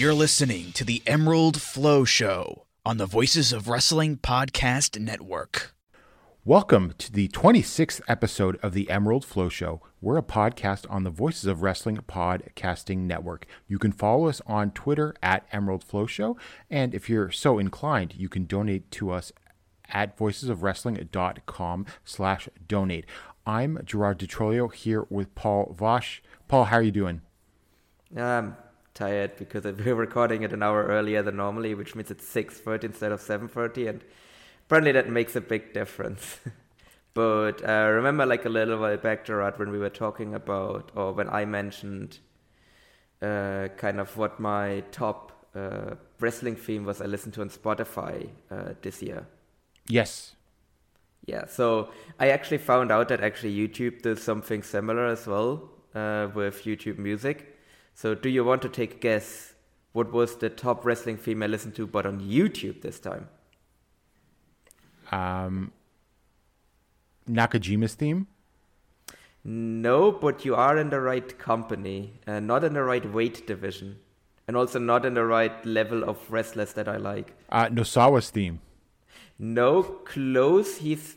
You're listening to the Emerald Flow Show on the Voices of Wrestling Podcast Network. Welcome to the 26th episode of the Emerald Flow Show. We're a podcast on the Voices of Wrestling Podcasting Network. You can follow us on Twitter at Emerald Flow Show, and if you're so inclined, you can donate to us at voicesofwrestling.com slash donate. I'm Gerard Di Trolio here with Paul Vosh. Paul, how are you doing? I'm tired because we're recording it an hour earlier than normally, which means it's 6.30 instead of 7.30, and apparently that makes a big difference. but uh, remember like a little while back, Gerard, when we were talking about, or when I mentioned uh, kind of what my top uh, wrestling theme was I listened to on Spotify uh, this year. Yes. Yeah, so I actually found out that actually YouTube does something similar as well uh, with YouTube Music. So, do you want to take a guess what was the top wrestling theme I listened to, but on YouTube this time? Um, Nakajima's theme? No, but you are in the right company, uh, not in the right weight division, and also not in the right level of wrestlers that I like. Uh, Nosawa's theme. No, close. He's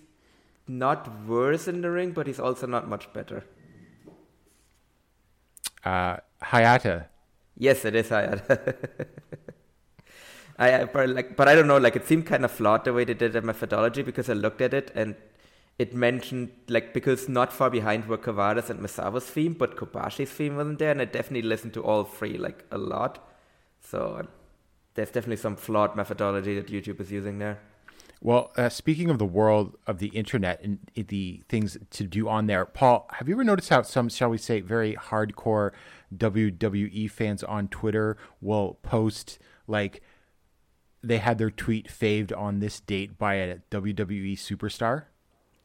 not worse in the ring, but he's also not much better. Uh, Hayata. Yes, it is Hayat. I, but like, but I don't know. Like, it seemed kind of flawed the way they did the methodology because I looked at it and it mentioned like because not far behind were Kawada's and Misawa's theme, but Kobashi's theme wasn't there, and I definitely listened to all three like a lot. So there's definitely some flawed methodology that YouTube is using there. Well, uh, speaking of the world of the internet and the things to do on there, Paul, have you ever noticed how some, shall we say, very hardcore WWE fans on Twitter will post like they had their tweet faved on this date by a WWE superstar?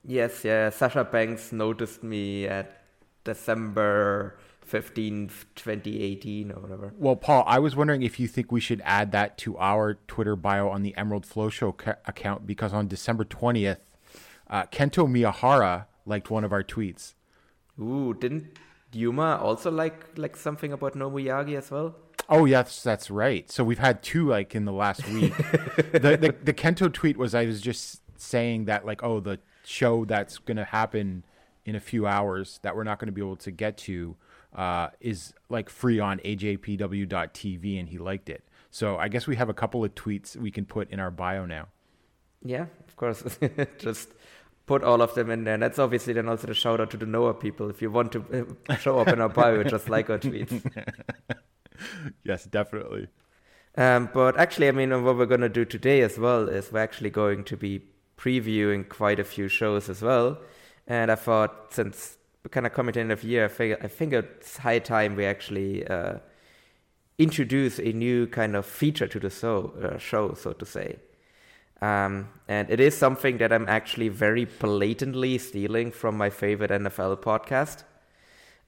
Yes, yeah. Sasha Banks noticed me at December 15th, 2018 or whatever. Well, Paul, I was wondering if you think we should add that to our Twitter bio on the Emerald Flow Show ca- account because on December 20th, uh, Kento Miyahara liked one of our tweets. Ooh, didn't Yuma also like like something about Nomuyagi as well? Oh yes, that's right. So we've had two like in the last week. the, the the Kento tweet was I was just saying that like oh the show that's gonna happen in a few hours that we're not gonna be able to get to uh, is like free on ajpw.tv, and he liked it. So I guess we have a couple of tweets we can put in our bio now. Yeah, of course. Just put all of them in there. And that's obviously then also the shout out to the Noah people. If you want to uh, show up in our bio, just like our tweets. Yes, definitely. Um, but actually, I mean, what we're going to do today as well is we're actually going to be previewing quite a few shows as well. And I thought, since we're kind of coming to the end of the year, I think, I think it's high time we actually uh, introduce a new kind of feature to the show, uh, show so to say. Um, and it is something that I'm actually very blatantly stealing from my favorite NFL podcast,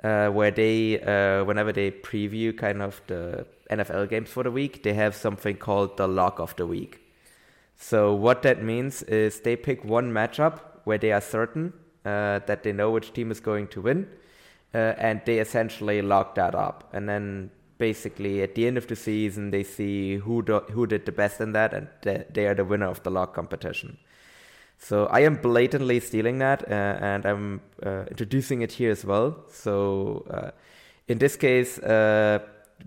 uh, where they, uh, whenever they preview kind of the NFL games for the week, they have something called the lock of the week. So what that means is they pick one matchup where they are certain uh, that they know which team is going to win, uh, and they essentially lock that up. And then basically at the end of the season, they see who do, who did the best in that, and they, are the winner of the lock competition. So I am blatantly stealing that, uh, and I'm uh, introducing it here as well. So uh, in this case, uh,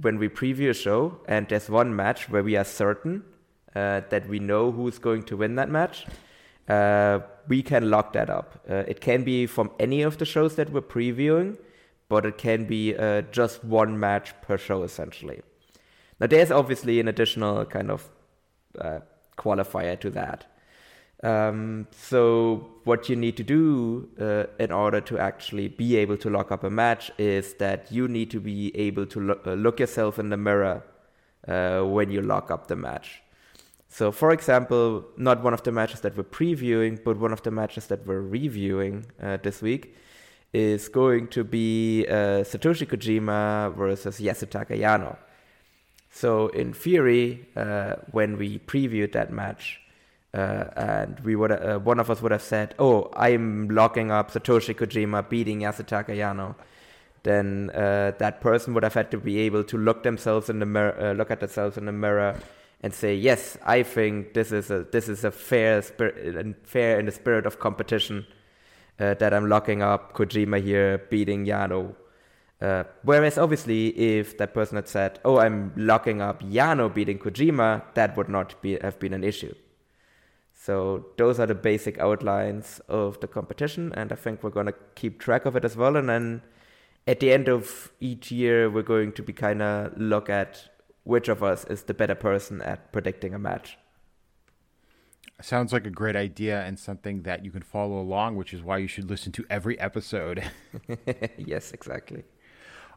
when we preview a show, and there's one match where we are certain uh, that we know who's going to win that match, uh, we can lock that up. It can be from any of the shows that we're previewing, but it can be uh, just one match per show essentially. Now, there's obviously an additional kind of uh, qualifier to that. Um, so, what you need to do uh, in order to actually be able to lock up a match is that you need to be able to lo- uh, look yourself in the mirror uh, when you lock up the match. So, for example, not one of the matches that we're previewing, but one of the matches that we're reviewing uh, this week is going to be uh, Satoshi Kojima versus Yasutaka Yano. So, in theory, uh, when we previewed that match, uh, and we would uh, one of us would have said, "Oh, I'm locking up Satoshi Kojima beating Yasutaka Yano," then uh, that person would have had to be able to look themselves in the mirror, uh, look at themselves in the mirror, and say, "Yes, I think this is a this is a fair spirit, fair in the spirit of competition uh, that I'm locking up Kojima here beating Yano." Uh, whereas obviously, if that person had said, "Oh, I'm locking up Yano beating Kojima," that would not be have been an issue. So those are the basic outlines of the competition, and I think we're going to keep track of it as well. And then at the end of each year, we're going to be kind of look at which of us is the better person at predicting a match. Sounds like a great idea and something that you can follow along, which is why you should listen to every episode. yes, exactly.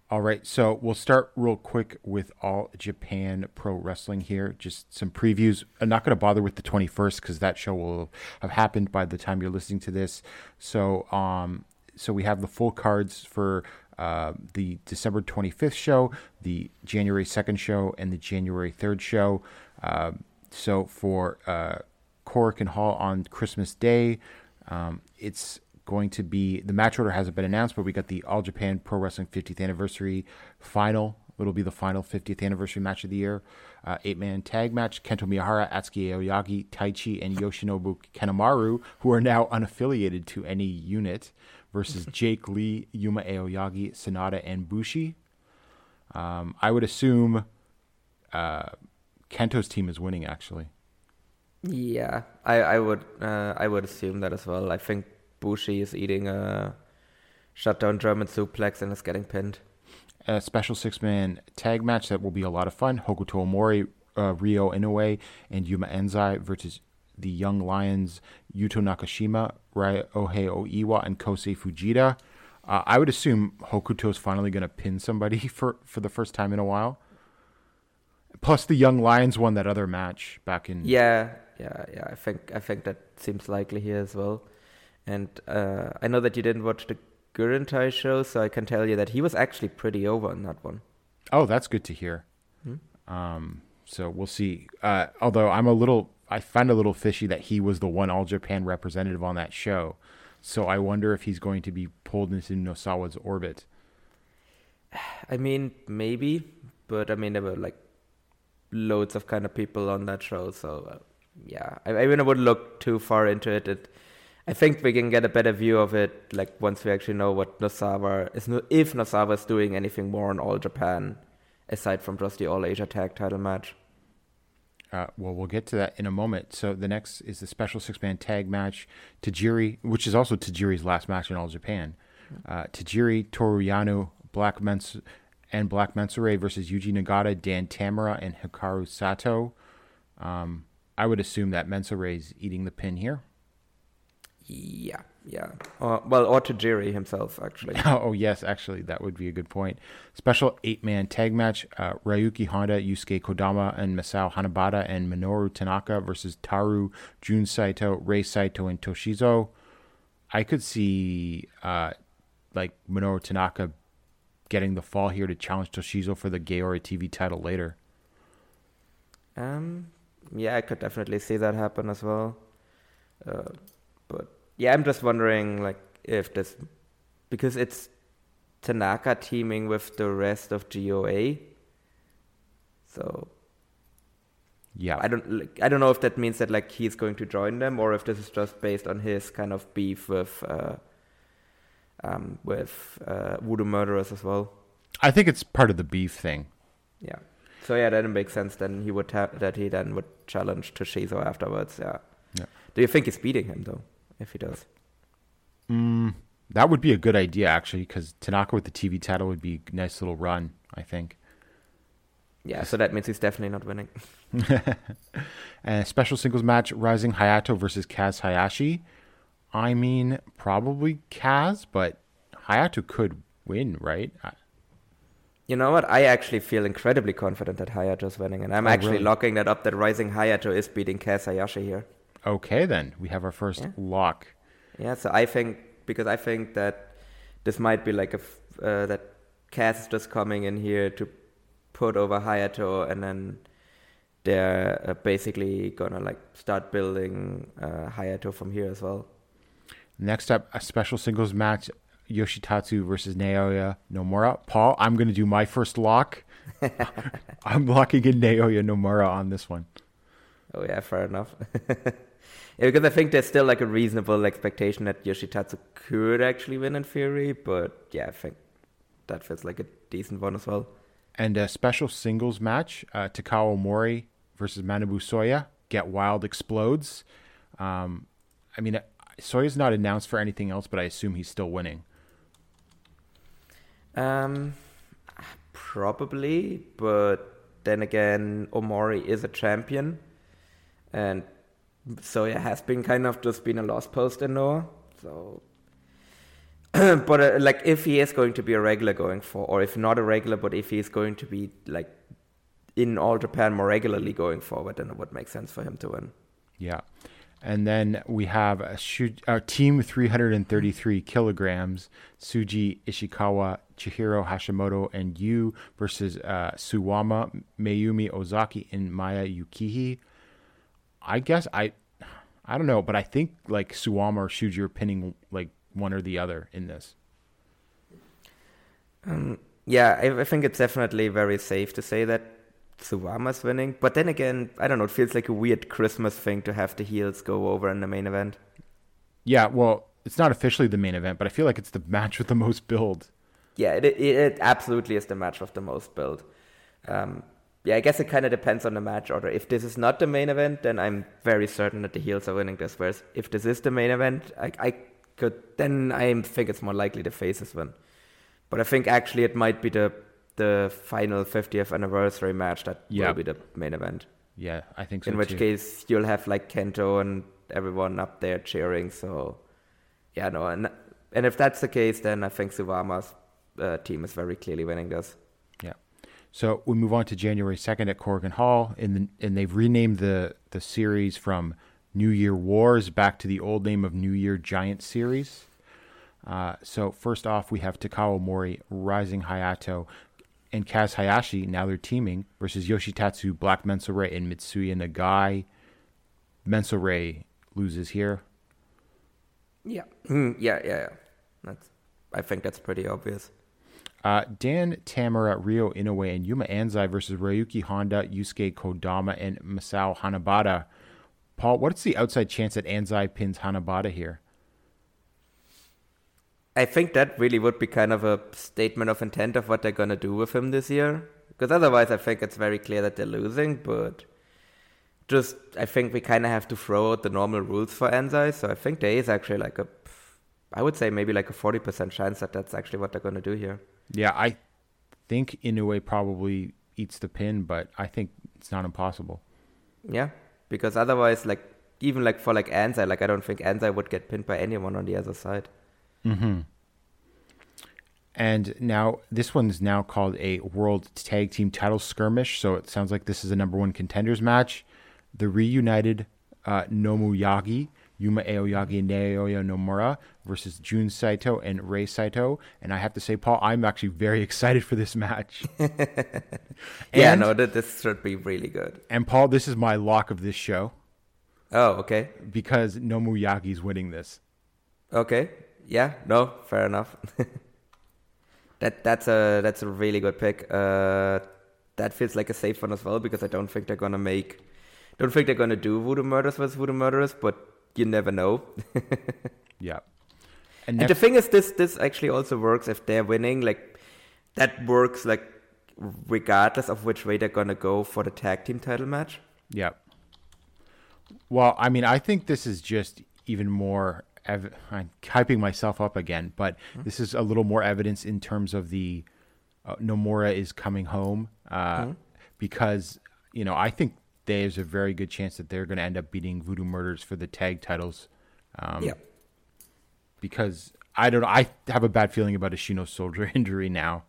All right, so we'll start real quick with All Japan Pro Wrestling here. Just some previews. I'm not going to bother with the 21st because that show will have happened by the time you're listening to this. So, um, so we have the full cards for uh, the December 25th show, the January 2nd show, and the January 3rd show. Uh, so for uh, Korakuen Hall on Christmas Day, um, it's going to be the match order hasn't been announced, but we got the All Japan Pro Wrestling 50th anniversary final. It'll be the final 50th anniversary match of the year. Uh, eight man tag match Kento Miyahara, Atsuki Aoyagi, Taichi, and Yoshinobu Kanemaru, who are now unaffiliated to any unit, versus Jake Lee, Yuma Aoyagi, Sanada, and Bushi. Um, I would assume uh, Kento's team is winning, actually. Yeah, I, I would uh, I would assume that as well. I think Bushi is eating a shutdown German suplex and is getting pinned. a special six man tag match that will be a lot of fun. Hokuto Omori, uh, Ryo Inoue, and Yuma Anzai versus the Young Lions, Yuto Nakashima, Ryohei Oiwa, and Kosei Fujita. Uh, I would assume Hokuto is finally going to pin somebody for, for the first time in a while. Plus, the Young Lions won that other match back in. Yeah, yeah, yeah. I think I think that seems likely here as well. And uh, I know that you didn't watch the Gurentai show, so I can tell you that he was actually pretty over on that one. Oh, that's good to hear. Um, so we'll see. Uh, although I'm a little, I find a little fishy that he was the one All Japan representative on that show. So I wonder if he's going to be pulled into Nosawa's orbit. I mean, maybe, but I mean there were like loads of kind of people on that show, so uh, yeah. I, I mean, I wouldn't look too far into it. it I think we can get a better view of it like once we actually know what Nosawa is if Nosawa is doing anything more on All Japan aside from just the All Asia Tag Title match. Uh, well, we'll get to that in a moment. So the next is the special six-man tag match, Tajiri, which is also Tajiri's last match in All Japan. Uh, Tajiri, Toru Yano, Black Mens- and Black Mensore versus Yuji Nagata, Dan Tamura, and Hikaru Sato. Um, I would assume that Mensore is eating the pin here. Yeah, yeah. Or, well, or Tajiri himself actually. oh, yes, actually, that would be a good point. Special eight man tag match uh, Ryuki Honda, Yusuke Kodama, and Masao Hanabata, and Minoru Tanaka versus Taru, Jun Saito, Rei Saito, and Toshizo. I could see uh, like Minoru Tanaka getting the fall here to challenge Toshizo for the Gaora TV title later. Um, yeah, I could definitely see that happen as well. Uh, but yeah, I'm just wondering like if this because it's Tanaka teaming with the rest of GOA. So Yeah. I don't like, I don't know if that means that like he's going to join them or if this is just based on his kind of beef with uh, um, with uh, Voodoo Murderers as well. I think it's part of the beef thing. Yeah. So yeah, then it makes sense. Then he would have that he then would challenge Toshizo afterwards. Yeah. Yeah. Do you think he's beating him though? If he does. Mm, that would be a good idea, actually, because Tanaka with the TV title would be a nice little run, I think. Yeah. So that means he's definitely not winning. Special singles match Rising Hayato versus Kaz Hayashi. I mean, probably Kaz, but Hayato could win, right? I- You know what? I actually feel incredibly confident that Hayato's winning, and I'm Oh, actually really? locking that up. That Rising Hayato is beating Kaz Hayashi here. Okay, then we have our first Yeah. lock. Yeah, so I think because I think that this might be like a uh, that Kaz is just coming in here to put over Hayato, and then they're uh, basically gonna like start building uh, Hayato from here as well. Next up, a special singles match Yoshitatsu versus Naoya Nomura. Paul, I'm going to do my first lock. I'm locking in Naoya Nomura on this one. Oh yeah, fair enough. yeah, because I think there's still like a reasonable expectation that Yoshitatsu could actually win in theory, but yeah, I think that feels like a decent one as well. And a special singles match, uh, Takao Omori versus Manabu Soya. Get Wild explodes. Um, I mean, Soya's not announced for anything else, but I assume he's still winning. Um, probably, but then again, Omori is a champion, and Soya has been kind of just been a lost post in Noah. So, but uh, like, if he is going to be a regular going for, or if not a regular, but if he is going to be like in All Japan more regularly going forward, then it would make sense for him to win. Yeah. And then we have a Team 333 kilograms, Shuji Ishikawa, Chihiro Hashimoto, and Yu versus uh, Suwama, Mayumi Ozaki, and Maya Yukihi. I guess I, I don't know, but I think like Suwama or Shuji are pinning like one or the other in this. Um, yeah, I, I think it's definitely very safe to say that Suwama's winning. But then again, I don't know. It feels like a weird Christmas thing to have the heels go over in the main event. Yeah, well, it's not officially the main event, but I feel like it's the match with the most build. Yeah, it, it, it absolutely is the match with the most build. Um, yeah, I guess it kind of depends on the match order. If this is not the main event, then I'm very certain that the heels are winning this. Whereas if this is the main event, I, I could then I think it's more likely the faces win. But I think actually it might be the the final 50th anniversary match that Yeah. will be the main event. Yeah, I think so In which too. case you'll have like Kento and everyone up there cheering. So yeah, no, and and if that's the case, then I think Suwama's uh, team is very clearly winning this. Yeah. So we move on to January second at Korakuen Hall, and the, and they've renamed the the series from New Year Wars back to the old name of New Year Giant Series. Uh, so first off, we have Takao Omori, Rising Hayato, and Kaz Hayashi. Now they're teaming versus Yoshitatsu, Black Mensore, and Mitsuya Nagai. Mensore loses here. Yeah. Mm, yeah, yeah, yeah. That's. I think that's pretty obvious. Uh, Dan Tamura, Ryo Inoue, and Yuma Anzai versus Ryuki Honda, Yusuke Kodama, and Masao Hanabata. Paul, what's the outside chance that Anzai pins Hanabata here? I think that really would be kind of a statement of intent of what they're gonna do with him this year. Because otherwise, I think it's very clear that they're losing. But just, I think we kind of have to throw out the normal rules for Anzai. So I think there is actually like a, I would say maybe like a forty percent chance that that's actually what they're gonna do here. Yeah, I think Inoue probably eats the pin, but I think it's not impossible. Yeah, because otherwise, like even like for like Anzai, like I don't think Anzai would get pinned by anyone on the other side. And now this one's now called a World Tag Team Title Skirmish, so it sounds like this is a number one contenders match. The reunited uh, Nomuyagi, Yuma Aoyagi and Naoya Nomura versus Jun Saito and Rei Saito. And I have to say, Paul, I'm actually very excited for this match. yeah, And- no, that this should be really good. And Paul, this is my lock of this show Oh, okay, because Nomu Nomuyagi's winning this. okay, yeah, no, fair enough. that that's a that's a really good pick. Uh, that feels like a safe one as well because I don't think they're gonna make, don't think they're gonna do Voodoo Murders versus Voodoo Murderers, but you never know. Yeah. And And, the thing is, this this actually also works if they're winning. Like that works like regardless of which way they're gonna go for the tag team title match. yeah. Well, I mean, I think this is just even more. Ev- I'm hyping myself up again, but this is a little more evidence in terms of the uh, Nomura is coming home uh, because you know I think there's a very good chance that they're going to end up beating Voodoo Murders for the tag titles. Um, yeah. because I don't know. I have a bad feeling about Ishino's shoulder injury now.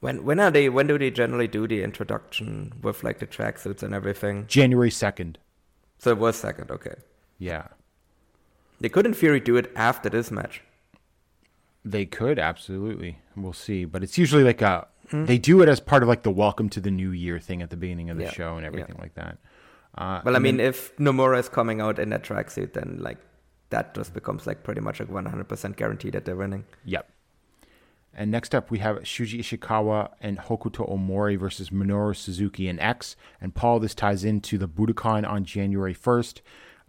When when are they? When do they generally do the introduction with like the tracksuits and everything? January second. So it was second. Okay. Yeah, They could in theory do it after this match. they could absolutely. We'll see, but it's usually like a. They do it as part of like the welcome to the new year thing at the beginning of the Yeah, show and yeah. everything like that. Uh, Well, I mean, then- if Nomura is coming out in that tracksuit, then like that just becomes like pretty much a 100% guarantee that they're winning. Yep. And next up, we have Shuji Ishikawa and Hokuto Omori versus Minoru Suzuki and X. And Paul, this ties into the Budokan on January 1st.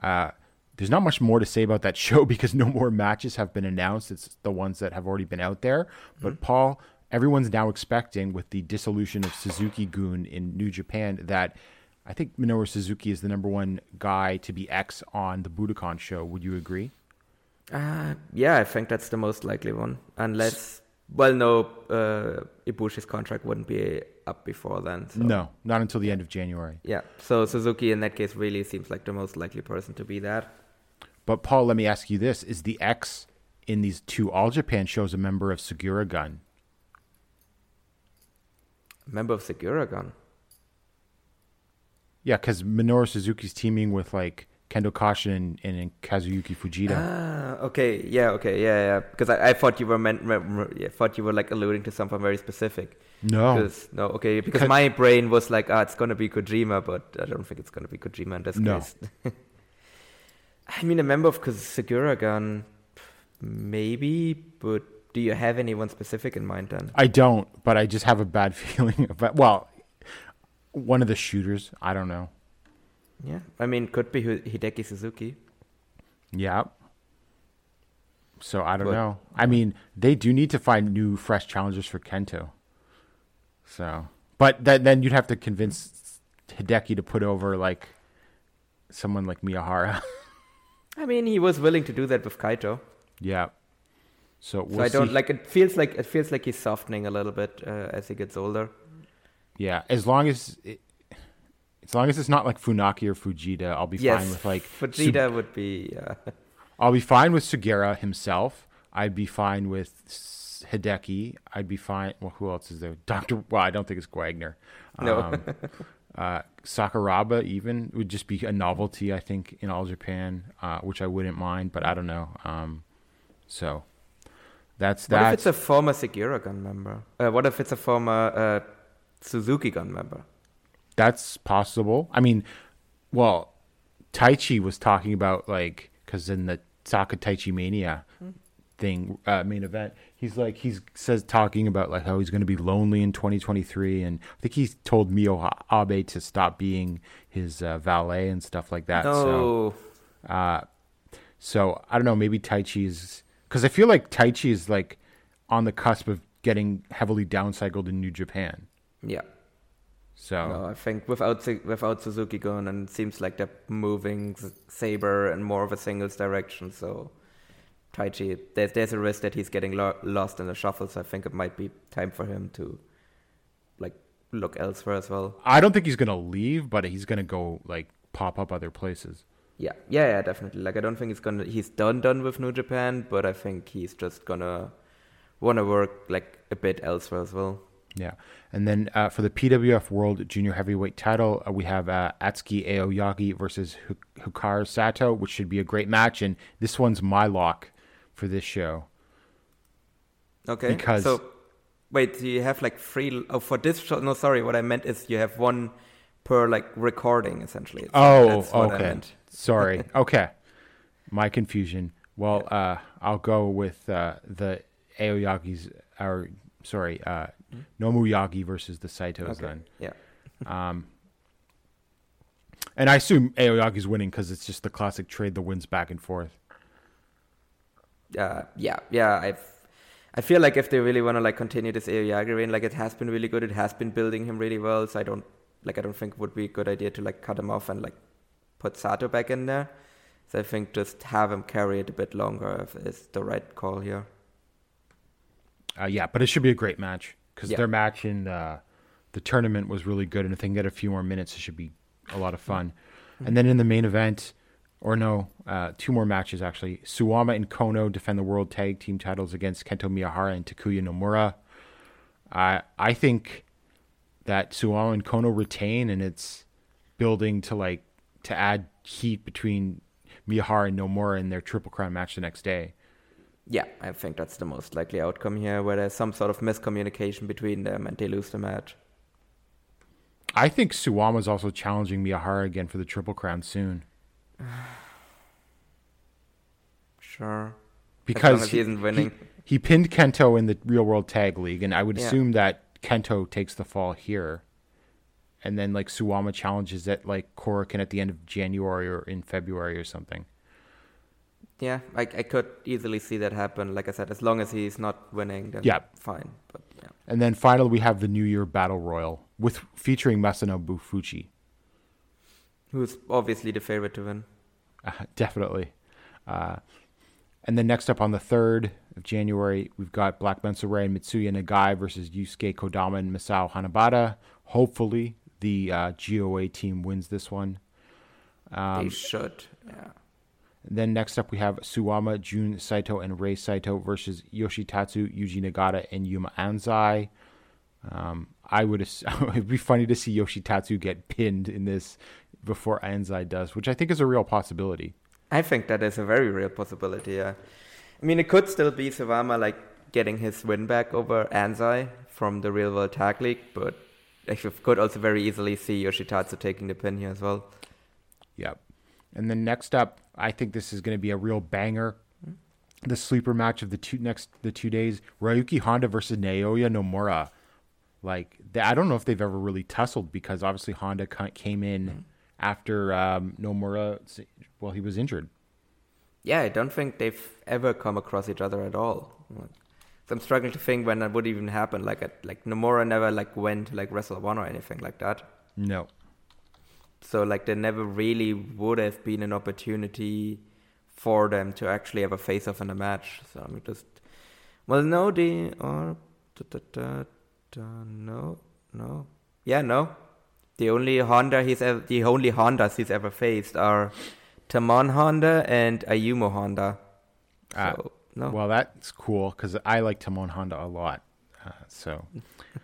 Uh, there's not much more to say about that show because no more matches have been announced. It's the ones that have already been out there. But Paul, everyone's now expecting with the dissolution of Suzuki Gun in New Japan that I think Minoru Suzuki is the number one guy to be X on the Budokan show. Would you agree? Uh, yeah, I think that's the most likely one. Unless, well, no, uh, Ibushi's contract wouldn't be up before then. So. No, not until the end of January. Yeah, so Suzuki in that case really seems like the most likely person to be that. But Paul, let me ask you this: Is the X in these two All Japan shows a member of Sugiura Gun? Member of Sugiura Gun. Yeah, because Minoru Suzuki's teaming with like Kendo Kashin and, and Kazuyuki Fujita. Ah, okay, yeah, okay, yeah, yeah. Because I, I thought you were meant, re- re- yeah, thought you were like alluding to something very specific. no, Because no, okay, because Because- my brain was like, ah, it's gonna be Kojima, but I don't think it's gonna be Kojima in this No. case. I mean, a member of Sugiuragun, maybe, but do you have anyone specific in mind then? I don't. But I just have a bad feeling about. Well, one of the shooters. I don't know. Yeah, I mean, could be Hideki Suzuki. Yeah. So I don't But- know. I mean, they do need to find new, fresh challengers for Kento. So, but that, then you'd have to convince Hideki to put over like someone like Miyahara. I mean, he was willing to do that with Kaito. yeah. So we'll so I don't see. like. It feels like it feels like he's softening a little bit uh, as he gets older. Yeah, as long as it, as long as it's not like Funaki or Fujita, I'll be yes, fine with like Su- Fujita would be. Uh, I'll be fine with Sugiura himself. I'd be fine with Hideki. I'd be fine. Well, who else is there? Doctor. Well, I don't think it's Wagner. No. Uh, Sakuraba even would just be a novelty. I think in all Japan, uh, which I wouldn't mind, but I don't know. Um, so that's that. what if it's a former Sugiura gun member? Uh, what if it's a former uh, Suzuki gun member? That's possible. I mean, well, Taichi was talking about like because in the Saka Taichi Mania thing uh, main event, he's like he's says talking about like how he's going to be lonely in 2023, and I think he told Miho Abe to stop being his uh, valet and stuff like that. So, No. uh, so I don't know. Maybe Taichi's Because I feel like Taichi is like on the cusp of getting heavily downcycled in New Japan. Yeah. So No, I think without without Suzuki going, and it seems like they're moving Sabre in more of a singles direction. So Taichi, there's there's a risk that he's getting lo- lost in the shuffle. So I think it might be time for him to like look elsewhere as well. I don't think he's gonna leave, but he's gonna go like pop up other places. Yeah, yeah, yeah, definitely. Like I don't think he's gonna he's done done with New Japan, but I think he's just gonna wanna work like a bit elsewhere as well. Yeah, and then uh, for the PWF World Junior Heavyweight Title, uh, we have uh, Atsuki Aoyagi versus Hikaru Sato, which should be a great match. And this one's my lock for this show. Okay. Because- so, wait, so you have like three oh for this show? No, sorry. What I meant is you have one per like recording essentially. Oh, That's what I okay. meant. Sorry. okay, my confusion. Well, uh, I'll go with uh, the Aoyagi's, or sorry, uh, Nomuyagi versus the Saitos Hmm? Okay. then. Yeah. And I assume Aoyagi's winning because it's just the classic trade the wins back and forth. Uh, yeah, yeah. I've, I feel like if they really want to like continue this reign, like it has been really good. It has been building him really well. So I don't like. I don't think it would be a good idea to like cut him off and like put Sato back in there. So I think just have him carry it a bit longer if is the right call here. Uh, yeah, but it should be a great match because Yeah. their match in uh, the tournament was really good, and if they can get a few more minutes, it should be a lot of fun. And then in the main event, or no, uh, two more matches actually. Suwama and Kono defend the World Tag Team titles against Kento Miyahara and Takuya Nomura. I I think that Suwama and Kono retain, and it's building to like to add heat between Miyahara and Nomura in their Triple Crown match the next day. Yeah, I think that's the most likely outcome here, where there's some sort of miscommunication between them and they lose the match. I think Suwama's also challenging Miyahara again for the Triple Crown soon. Sure. because as he isn't winning. He, he pinned Kento in the Real World Tag League, and I would Yeah. assume that Kento takes the fall here, and then like Suwama challenges at like Korakuen at the end of January or in February or something. Yeah, I, I could easily see that happen. Like I said, as long as he's not winning, then Yeah. fine. But yeah, And then finally, we have the New Year Battle Royal with featuring Masanobu Fuchi. Who's obviously the favorite to win? Uh, definitely. Uh, and then next up on the 3rd of January, we've got Black Mensore and Mitsuya Nagai versus Yusuke Kodama and Masao Hanabata. Hopefully, the uh, GOA team wins this one. Um, they should. Yeah. Then next up, we have Suwama, Jun Saito, and Rei Saito versus Yoshitatsu, Yuji Nagata, and Yuma Anzai. Um, I would. ass- It'd be funny to see Yoshitatsu get pinned in this before Anzai does, which I think is a real possibility. I think that is a very real possibility. Yeah. I mean, it could still be Suwama like getting his win back over Anzai from the Real World Tag League, but I could also very easily see Yoshitatsu taking the pin here as well. Yep. And then next up, I think this is going to be a real banger. The sleeper match of the two next the two days: Ryuki Honda versus Naoya Nomura. Like th- I don't know if they've ever really tussled because obviously Honda came in mm-hmm. After um, Nomura. Well, he was injured. Yeah, I don't think they've ever come across each other at all. So I'm struggling to think when that would even happen. Like, at, like Nomura never like went to like Wrestle One or anything like that. No. So like there never really would have been an opportunity for them to actually have a face off in a match. So I'm just well no they are da, da, da, da, no no yeah no the only Honda he's ever, the only Hondas he's ever faced are Tamon Honda and Ayumu Honda. So Ah, no Well, that's cool because I like Tamon Honda a lot. Uh, so.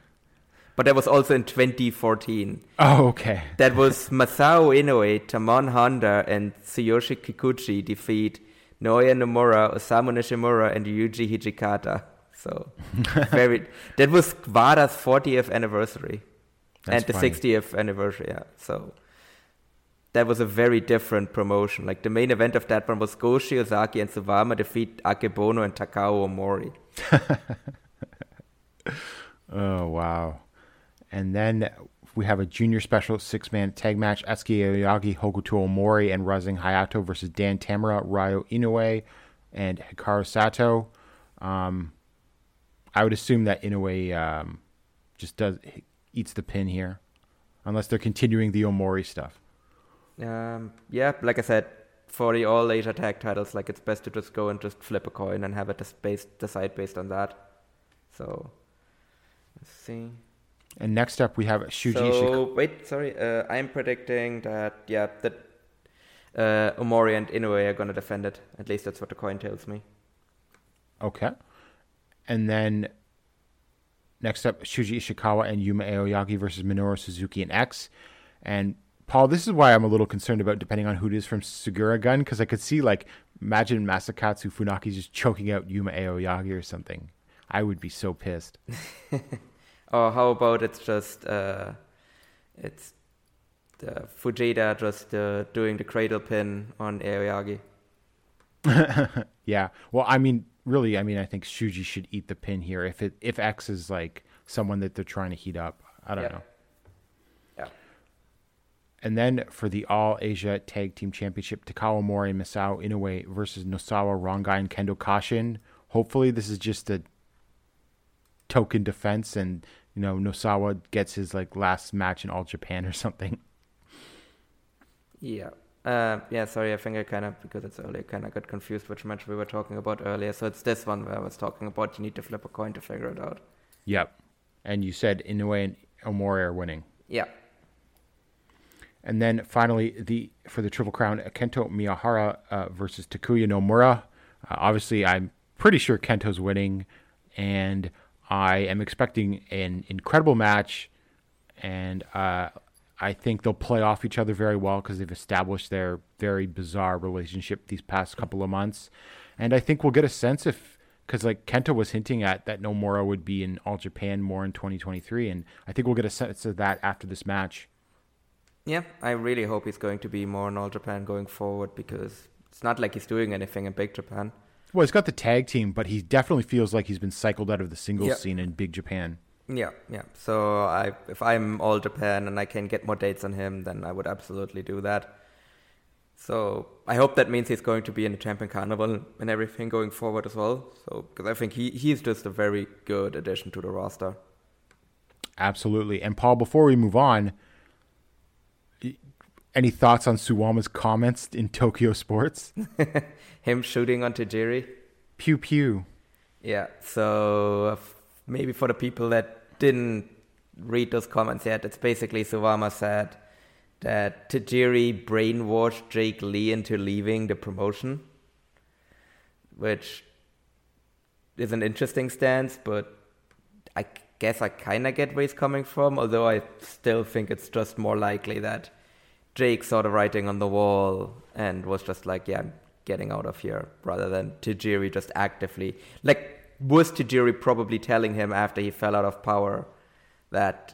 but that was also in 2014. Oh, okay. That was Masao Inoue, Tamon Honda, and Tsuyoshi Kikuchi defeat Naoya Nomura, Osamu Nishimura, and Yuji Hijikata. So, very. That was Wada's 40th anniversary That's and the funny. 60th anniversary. Yeah. So, that was a very different promotion. Like the main event of that one was Go Shiozaki and Suwama defeat Akebono and Takao Omori. Oh wow! And then we have a junior special six man tag match: Atsuki Aoyagi, Hokuto Omori, and Rising Hayato versus Dan Tamura, Ryo Inoue, and Hikaru Sato. Um, I would assume that Inoue um, just does eats the pin here, unless they're continuing the Omori stuff. Um, yeah, like I said, for the all Asia tag titles, like it's best to just go and just flip a coin and have it just based, decide based on that. So, let's see. And next up, we have Shuji so wait, sorry. Uh, I'm predicting that yeah that uh, Omori and Inoue are gonna defend it. At least that's what the coin tells me. Okay. And then next up, Shuji Ishikawa and Yuma Aoyagi versus Minoru Suzuki and X. And Paul, this is why I'm a little concerned about depending on who it is from Sugiura Gun, because I could see like imagine Masakatsu Funaki just choking out Yuma Aoyagi or something. I would be so pissed. Or how about it's just uh, it's the Fujita just uh, doing the cradle pin on Aoyagi. Yeah. Well, I mean, really, I mean, I think Shuji should eat the pin here if it if X is like someone that they're trying to heat up. I don't Yeah. know. Yeah. And then for the All Asia Tag Team Championship, Takao Omori and Masao Inoue versus Nosawa Rongai and Kendo Kashin. Hopefully, this is just a token defense, and you know Nosawa gets his like last match in All Japan or something. Yeah. Uh, yeah, sorry, I think I kind of, because it's earlier, kind of got confused which match we were talking about earlier. So it's this one where I was talking about you need to flip a coin to figure it out. Yep. And you said Inoue and Omori are winning. Yeah. And then finally, the for the Triple Crown, Kento Miyahara uh, versus Takuya Nomura. Uh, obviously, I'm pretty sure Kento's winning, and I am expecting an incredible match. And uh, I think they'll play off each other very well because they've established their very bizarre relationship these past couple of months. And I think we'll get a sense if because like Kenta was hinting at that Nomura would be in All Japan more in 2023, and I think we'll get a sense of that after this match. Yeah, I really hope he's going to be more in All Japan going forward because it's not like he's doing anything in Big Japan. Well, he's got the tag team, but he definitely feels like he's been cycled out of the singles Yeah. scene in Big Japan. Yeah, yeah. So I, if I'm All Japan and I can get more dates on him, then I would absolutely do that. So I hope that means he's going to be in the Champion Carnival and everything going forward as well. So because I think he he's just a very good addition to the roster. Absolutely. And Paul, before we move on, any thoughts on Suwama's comments in Tokyo Sports? Him shooting on Tajiri. pew pew. Yeah. So uh, maybe for the people that didn't read those comments yet, it's basically Suwama said that Tajiri brainwashed Jake Lee into leaving the promotion, which is an interesting stance, but I guess I kind of get where he's coming from, although I still think it's just more likely that Jake saw the writing on the wall and was just like, yeah, I'm getting out of here, rather than Tajiri just actively. Like, was Tajiri probably telling him after he fell out of power that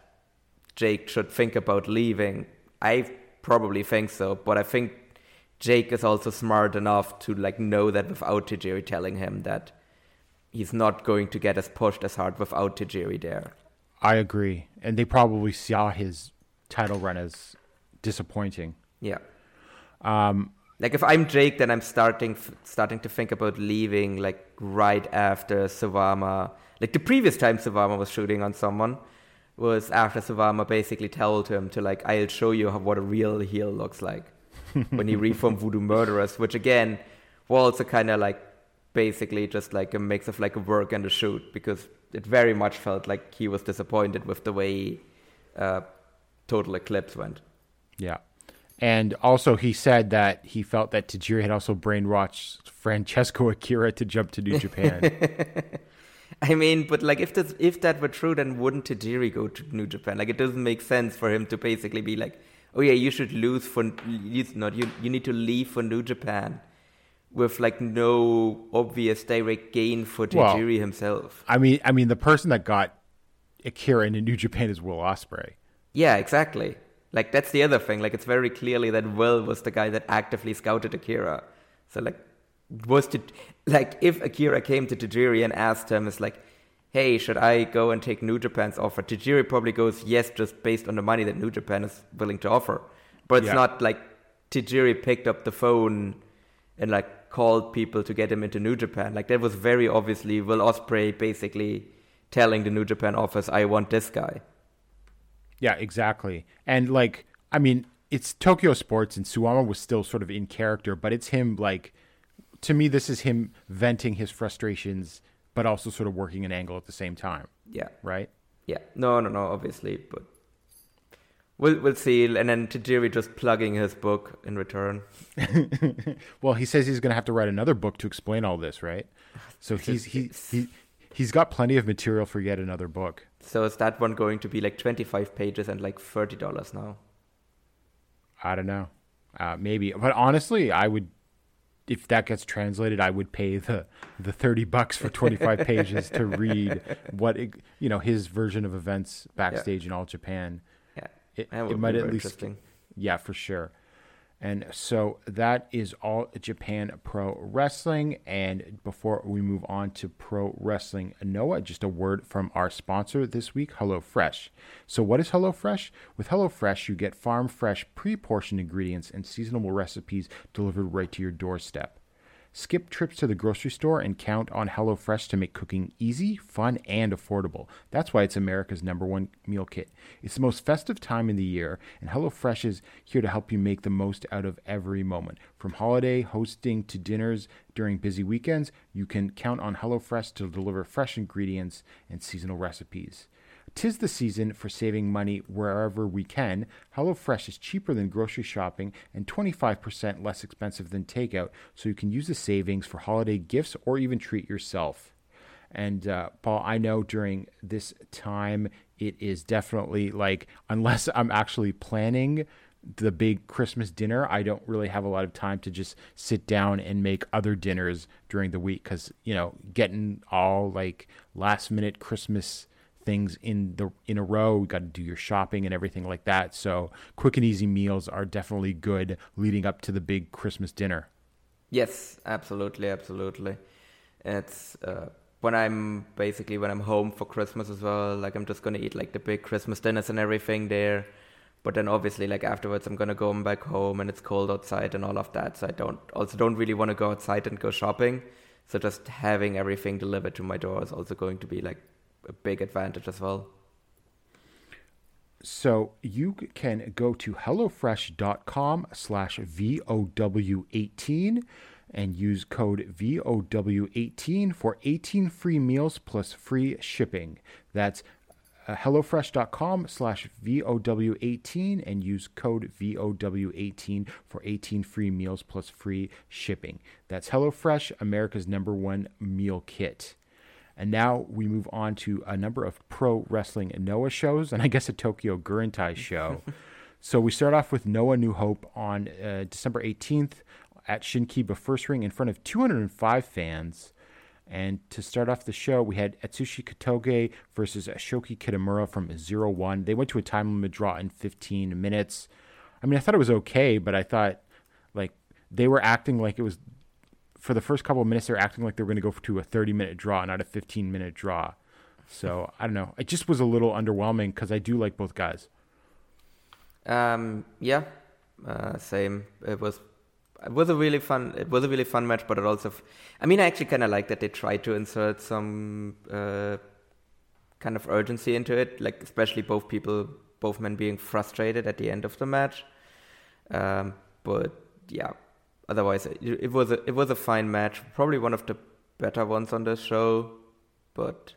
Jake should think about leaving? I probably think so, but I think Jake is also smart enough to like know that without Tajiri telling him that he's not going to get as pushed as hard without Tajiri there. I agree. And they probably saw his title run as disappointing. Yeah. Um, like if I'm Jake, then I'm starting starting to think about leaving like right after Suwama. Like the previous time Suwama was shooting on someone was after Suwama basically told him to like I'll show you how, what a real heel looks like when he reformed Voodoo Murderers, which again was also kind of like basically just like a mix of like a work and a shoot because it very much felt like he was disappointed with the way uh, Total Eclipse went. Yeah. And also, he said that he felt that Tajiri had also brainwashed Francesco Akira to jump to New Japan. I mean, but like if this if that were true, then wouldn't Tajiri go to New Japan? Like it doesn't make sense for him to basically be like, oh yeah, you should lose for you not you you need to leave for New Japan with like no obvious direct gain for Well- Tajiri himself. I mean, I mean, the person that got Akira into New Japan is Will Ospreay. Yeah, exactly. Like that's the other thing. Like it's very clearly that Will was the guy that actively scouted Akira. So like was to like if Akira came to Tajiri and asked him, it's like, hey, should I go and take New Japan's offer? Tajiri probably goes yes, just based on the money that New Japan is willing to offer. But it's Yeah. not like Tajiri picked up the phone and like called people to get him into New Japan. Like that was very obviously Will Ospreay basically telling the New Japan office, "I want this guy." Yeah, exactly. And like, I mean, it's Tokyo Sports, and Suwama was still sort of in character, but it's him like, to me, this is him venting his frustrations, but also sort of working an angle at the same time, Yeah, right? yeah. No, no, no. Obviously, but we'll we'll see. And then Tajiri just plugging his book in return. well, he says he's going to have to write another book to explain all this, right? So he's he, he he's got plenty of material for yet another book. So is that one going to be like twenty five pages and like thirty dollars now? I don't know, uh, maybe. But honestly, I would, if that gets translated, I would pay the the thirty bucks for twenty five pages to read what it, you know his version of events backstage in all Japan. Yeah, It, it might at least interesting. Yeah, for sure. And so that is all Japan Pro Wrestling. And before we move on to Pro Wrestling Noah, just a word from our sponsor this week, HelloFresh. So, what is HelloFresh? With HelloFresh, you get farm fresh, pre portioned ingredients and seasonable recipes delivered right to your doorstep. Skip trips to the grocery store and count on HelloFresh to make cooking easy, fun, and affordable. That's why it's America's number one meal kit. It's the most festive time in the year, and HelloFresh is here to help you make the most out of every moment. From holiday hosting to dinners during busy weekends, you can count on HelloFresh to deliver fresh ingredients and seasonal recipes. Tis the season for saving money wherever we can. HelloFresh is cheaper than grocery shopping and 25% less expensive than takeout, so you can use the savings for holiday gifts or even treat yourself. And uh, Paul, I know during this time, it is definitely like, unless I'm actually planning the big Christmas dinner, I don't really have a lot of time to just sit down and make other dinners during the week because, you know, getting all like last minute Christmas things in the in a row. You got to do your shopping and everything like that. So quick and easy meals are definitely good leading up to the big Christmas dinner. Yes, absolutely, absolutely. It's uh, when I'm basically when I'm home for Christmas as well. Like I'm just gonna eat like the big Christmas dinners and everything there. But then obviously, like afterwards, I'm gonna go back home and it's cold outside and all of that. So I don't also don't really want to go outside and go shopping. So just having everything delivered to my door is also going to be like a big advantage as well. So you can go to hellofresh.com slash VOW18 and use code VOW18 for 18 free meals plus free shipping. That's uh, hellofresh.com slash VOW18 and use code VOW18 for 18 free meals plus free shipping. That's HelloFresh, America's number one meal kit. And now we move on to a number of pro wrestling Noah shows, and I guess a Tokyo Gurentai show. so we start off with Noah New Hope on uh, December 18th at Shinkiba First Ring in front of 205 fans. And to start off the show, we had Atsushi Kotoge versus Shoki Kitamura from Zero One. They went to a time limit draw in 15 minutes. I mean, I thought it was okay, but I thought like they were acting like it was for the first couple of minutes, they're acting like they're going to go to a 30 minute draw, not a 15 minute draw. So I don't know. It just was a little underwhelming because I do like both guys. Um, yeah, uh, same. It was it was a really fun it was a really fun match, but it also f- I mean I actually kind of like that they tried to insert some uh, kind of urgency into it, like especially both people, both men being frustrated at the end of the match. Um, but yeah, otherwise it, it was a it was a fine match, probably one of the better ones on the show. But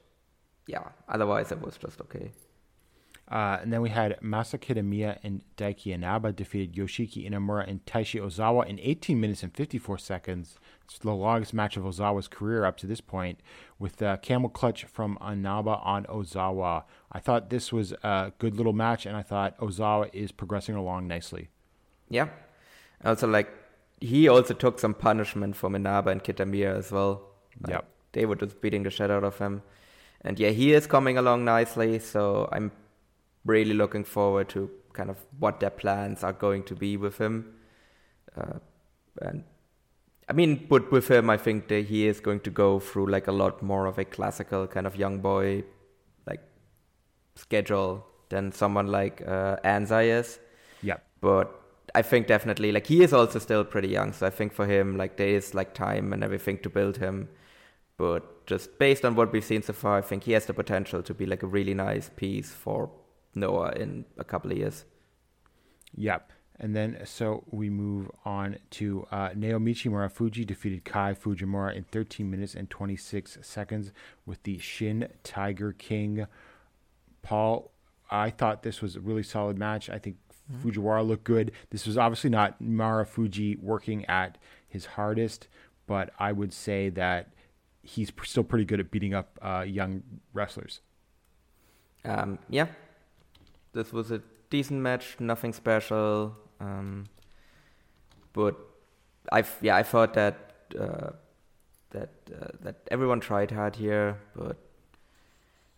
yeah, otherwise it was just okay. Uh, and then we had Masa Kitamiya and Daiki Inaba defeated Yoshiki Inamura and Taishi Ozawa in 18 minutes and 54 seconds. It's the longest match of Ozawa's career up to this point, with uh, camel clutch from Inaba on Ozawa. I thought this was a good little match, and I thought Ozawa is progressing along nicely. Yeah. Also, like, he also took some punishment from Inaba and Kitamiya as well. Like, Yep. They were just beating the shit out of him. And yeah, he is coming along nicely, so I'm really looking forward to kind of what their plans are going to be with him. Uh, and I mean, but with him, I think that he is going to go through like a lot more of a classical kind of young boy like schedule than someone like uh, Anzai is Yep. but I think definitely like he is also still pretty young, so I think for him like there is like time and everything to build him. But just based on what we've seen so far, I think he has the potential to be like a really nice piece for Noah in a couple of years. Yep. And then so we move on to uh, Naomichi Marufuji defeated Kai Fujimura in 13 minutes and 26 seconds with the Shin Tiger King. Paul, I thought this was a really solid match. I think Fujiwara looked good. This was obviously not Marufuji working at his hardest, but I would say that he's still pretty good at beating up uh, young wrestlers. Um, yeah, this was a decent match, nothing special. Um, but I've yeah I thought that uh, that uh, that everyone tried hard here, but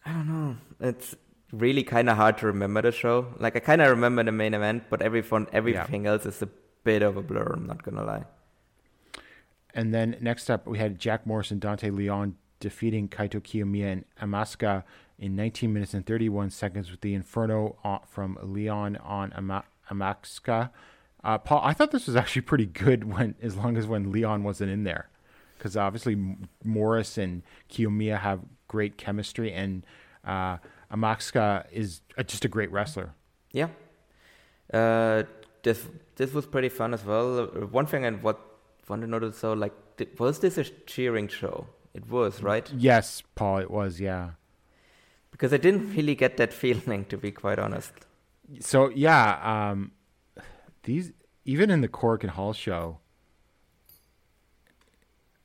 I don't know. It's really kind of hard to remember the show. Like I kind of remember the main event, but everyone everything else is a bit of a blur. I'm not gonna lie. And then next up, we had Jack Morris and Dante Leon defeating Kaito Kiyomiya and Amakusa in 19 minutes and 31 seconds with the Inferno from Leon on Ama- Amakusa. Uh, Paul, I thought this was actually pretty good when, as long as when Leon wasn't in there, because obviously M- Morris and Kiyomiya have great chemistry, and uh, Amakusa is just a great wrestler. Yeah. Uh, this this was pretty fun as well. Uh, One thing I what want to notice so like was this a cheering show? It was right Yes, Paul, it was, yeah. because I didn't really get that feeling to be quite honest. So yeah, um, these even in the Korakuen Hall show,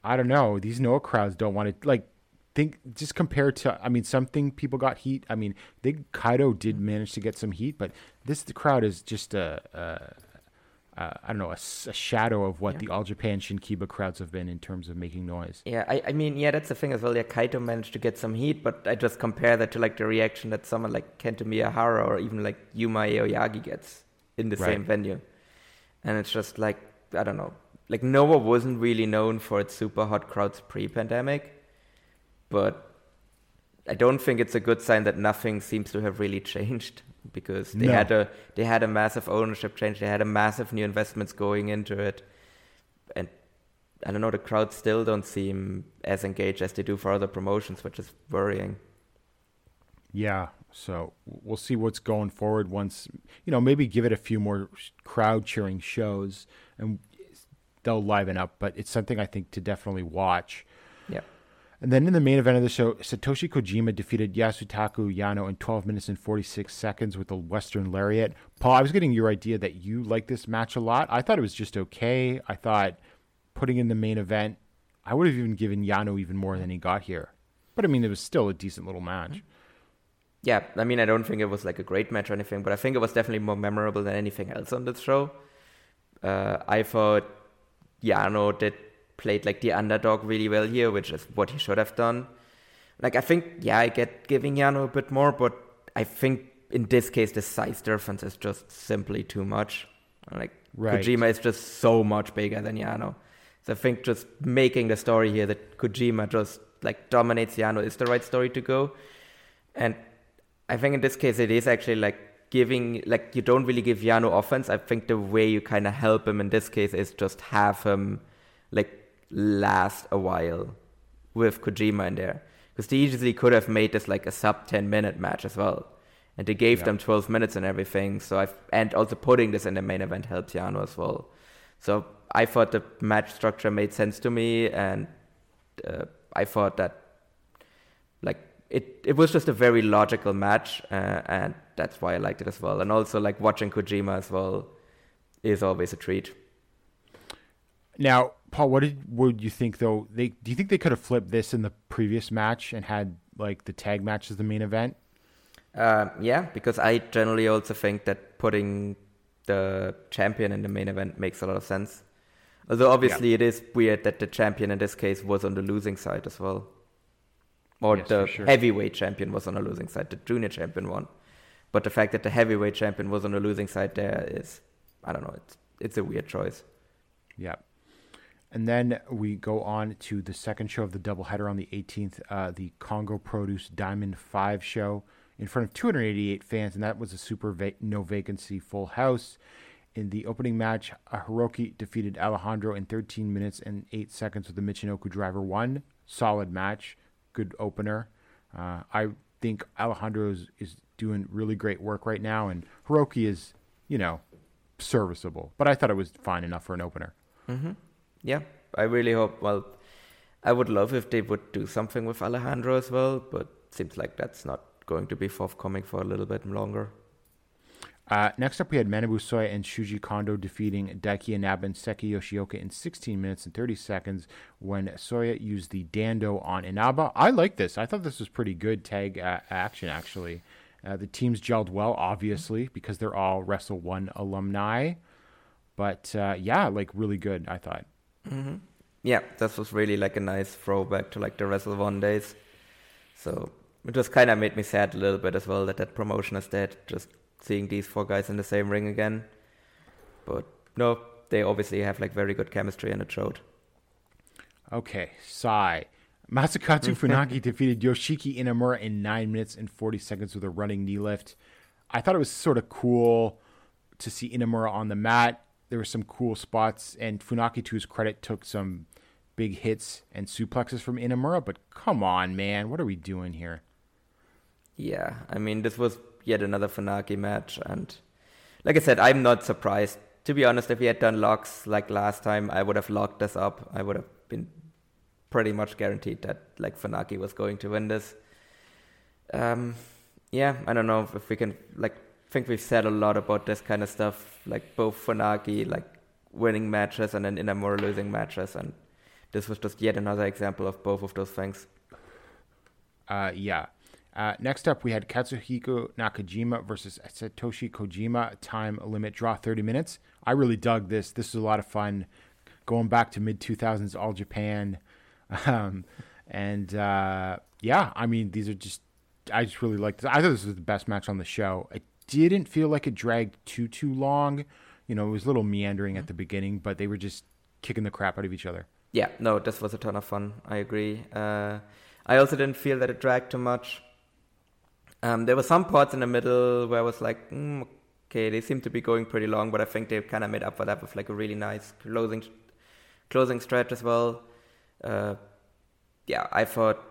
I don't know. These Noah crowds don't want to like think just compared to. I mean, something people got heat. I mean, think Kaito did manage to get some heat, but this the crowd is just a. a uh, I don't know, a shadow of what the All Japan Shinkiba crowds have been in terms of making noise. Yeah, I, I mean, yeah, that's the thing as well. Yeah, Kaito managed to get some heat, but I just compare that to like the reaction that someone like Kento Miyahara or even like Yuma Aoyagi gets in the same venue. And it's just like, I don't know. Like, Noah wasn't really known for its super hot crowds pre pandemic, but I don't think it's a good sign that nothing seems to have really changed because they No. had a they had a massive ownership change, they had a massive new investments going into it, and I don't know, the crowd still don't seem as engaged as they do for other promotions, which is worrying. Yeah, so we'll see what's going forward once you know maybe give it a few more crowd cheering shows and they'll liven up. But it's something I think to definitely watch. And then in the main event of the show, Satoshi Kojima defeated Yasutaku Yano in 12 minutes and 46 seconds with a Western Lariat. Paul, I was getting your idea that you like this match a lot. I thought it was just okay. I thought putting in the main event, I would have even given Yano even more than he got here. But I mean, it was still a decent little match. Yeah, I mean, I don't think it was like a great match or anything, but I think it was definitely more memorable than anything else on this show. Uh, I thought Yano did played like the underdog really well here, which is what he should have done. Like, I think, yeah, I get giving Yano a bit more, but I think in this case, the size difference is just simply too much. Like, Right. Kojima is just so much bigger than Yano. So I think just making the story here that Kojima just like dominates Yano is the right story to go. And I think in this case it is actually like giving like you don't really give Yano offense. I think the way you kind of help him in this case is just have him like last a while with Kojima in there because they easily could have made this like a sub 10 minute match as well. And they gave Yeah. them 12 minutes and everything. So I and also putting this in the main event helped Yano as well. So I thought the match structure made sense to me, and uh, I thought that like it it was just a very logical match, uh, and that's why I liked it as well. And also like watching Kojima as well is always a treat. Now, Paul, what did would you think though? They do you think they could have flipped this in the previous match and had like the tag match as the main event? Um, yeah, because I generally also think that putting the champion in the main event makes a lot of sense. Although obviously it is weird that the champion in this case was on the losing side as well. Or Yes, the sure. heavyweight champion was on the losing side. The junior champion won. But the fact that the heavyweight champion was on the losing side there is, I don't know, it's, it's a weird choice. Yeah. And then we go on to the second show of the doubleheader on the 18th, uh, the Kongo Produce Diamond 5 show in front of 288 fans, and that was a super va- no vacancy full house. In the opening match, Hiroki defeated Alejandro in 13 minutes and 8 seconds with the Michinoku Driver 1. Solid match, good opener. Uh, I think Alejandro is, is doing really great work right now, and Hiroki is, you know, serviceable. But I thought it was fine enough for an opener. Yeah, I really hope. Well, I would love if they would do something with Alejandro as well, but seems like that's not going to be forthcoming for a little bit longer. Uh, next up, we had Manabu Soya and Shuji Kondo defeating Daiki Inaba and Seiki Yoshioka in 16 minutes and 30 seconds when Soya used the Dando on Inaba. I like this. I thought this was pretty good tag uh, action, actually. Uh, the teams gelled well, obviously, because they're all Wrestle One alumni. But uh, yeah, like really good, I thought. Mm-hmm. Yeah, this was really like a nice throwback to like the Wrestle One days. So it just kind of made me sad a little bit as well that that promotion is dead. Just seeing these four guys in the same ring again. But no, they obviously have like very good chemistry and it showed. Okay, Sai. Masakatsu Funaki defeated Yoshiki Inamura in 9 minutes and 40 seconds with a running knee lift. I thought it was sort of cool to see Inamura on the mat. There were some cool spots, and Funaki, to his credit, took some big hits and suplexes from Inamura, but come on, man. What are we doing here? Yeah, I mean, this was yet another Funaki match, and like I said, I'm not surprised. To be honest, if he had done locks like last time, I would have locked this up. I would have been pretty much guaranteed that like Funaki was going to win this. Um, yeah, I don't know if we can like think we've said a lot about this kind of stuff, like both Funaki like winning matches and then Inamura losing matches, and this was just yet another example of both of those things. Uh, yeah. Uh, next up, we had Katsuhiko Nakajima versus Satoshi Kojima. Time limit draw 30 minutes. I really dug this. This was a lot of fun. Going back to mid 2000s All Japan. Um, and uh, yeah, I mean, these are just, I just really liked this. I thought this was the best match on the show. It didn't feel like it dragged too, too long. You know, it was a little meandering at the beginning, but they were just kicking the crap out of each other. Yeah, no, this was a ton of fun. I agree. Uh, I also didn't feel that it dragged too much. Um, there were some parts in the middle where I was like, mm, okay, they seem to be going pretty long, but I think they kind of made up for that with like a really nice closing, closing stretch as well. Uh, yeah, I thought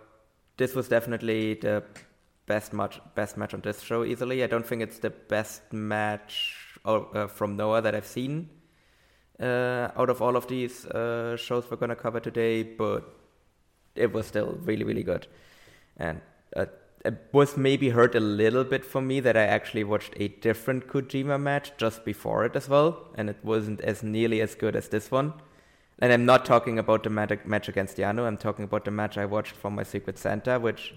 this was definitely the best match, best match on this show easily. I don't think it's the best match or, uh, from Noah that I've seen uh, out of all of these uh, shows we're gonna cover today, but it was still really, really good. And uh, it was maybe hurt a little bit for me that I actually watched a different Kojima match just before it as well, and it wasn't as nearly as good as this one. And I'm not talking about the mat- match against Yano, I'm talking about the match I watched from my Secret Santa, which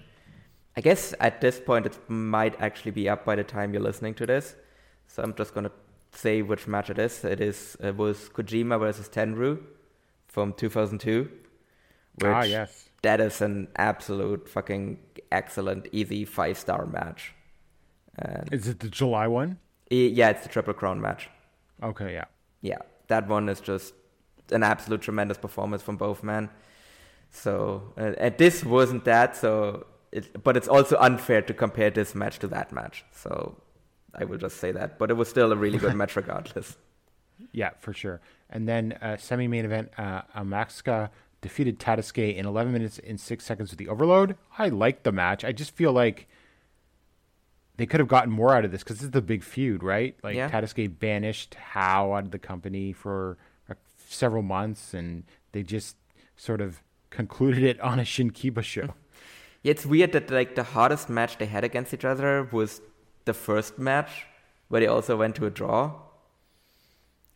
I guess at this point it might actually be up by the time you're listening to this. So I'm just gonna say which match it is. It is it was Kojima versus Tenryu from 2002. Which Ah, yes. That is an absolute fucking excellent, easy five star match. And Is it the July one? eh, yeah, it's the Triple Crown match. Okay, yeah. Yeah, that one is just an absolute tremendous performance from both men. So, uh, and this wasn't that. So, it, but it's also unfair to compare this match to that match. So, I will just say that. But it was still a really good match, regardless. Yeah, for sure. And then uh, semi-main event, uh, Amakusa defeated Tadasuke in 11 minutes and 6 seconds with the overload. I liked the match. I just feel like they could have gotten more out of this because this is the big feud, right? Like Yeah. Tadasuke banished How out of the company for uh, several months, and they just sort of concluded it on a Shinkiba show. Yeah, it's weird that like the hardest match they had against each other was the first match, where they also went to a draw.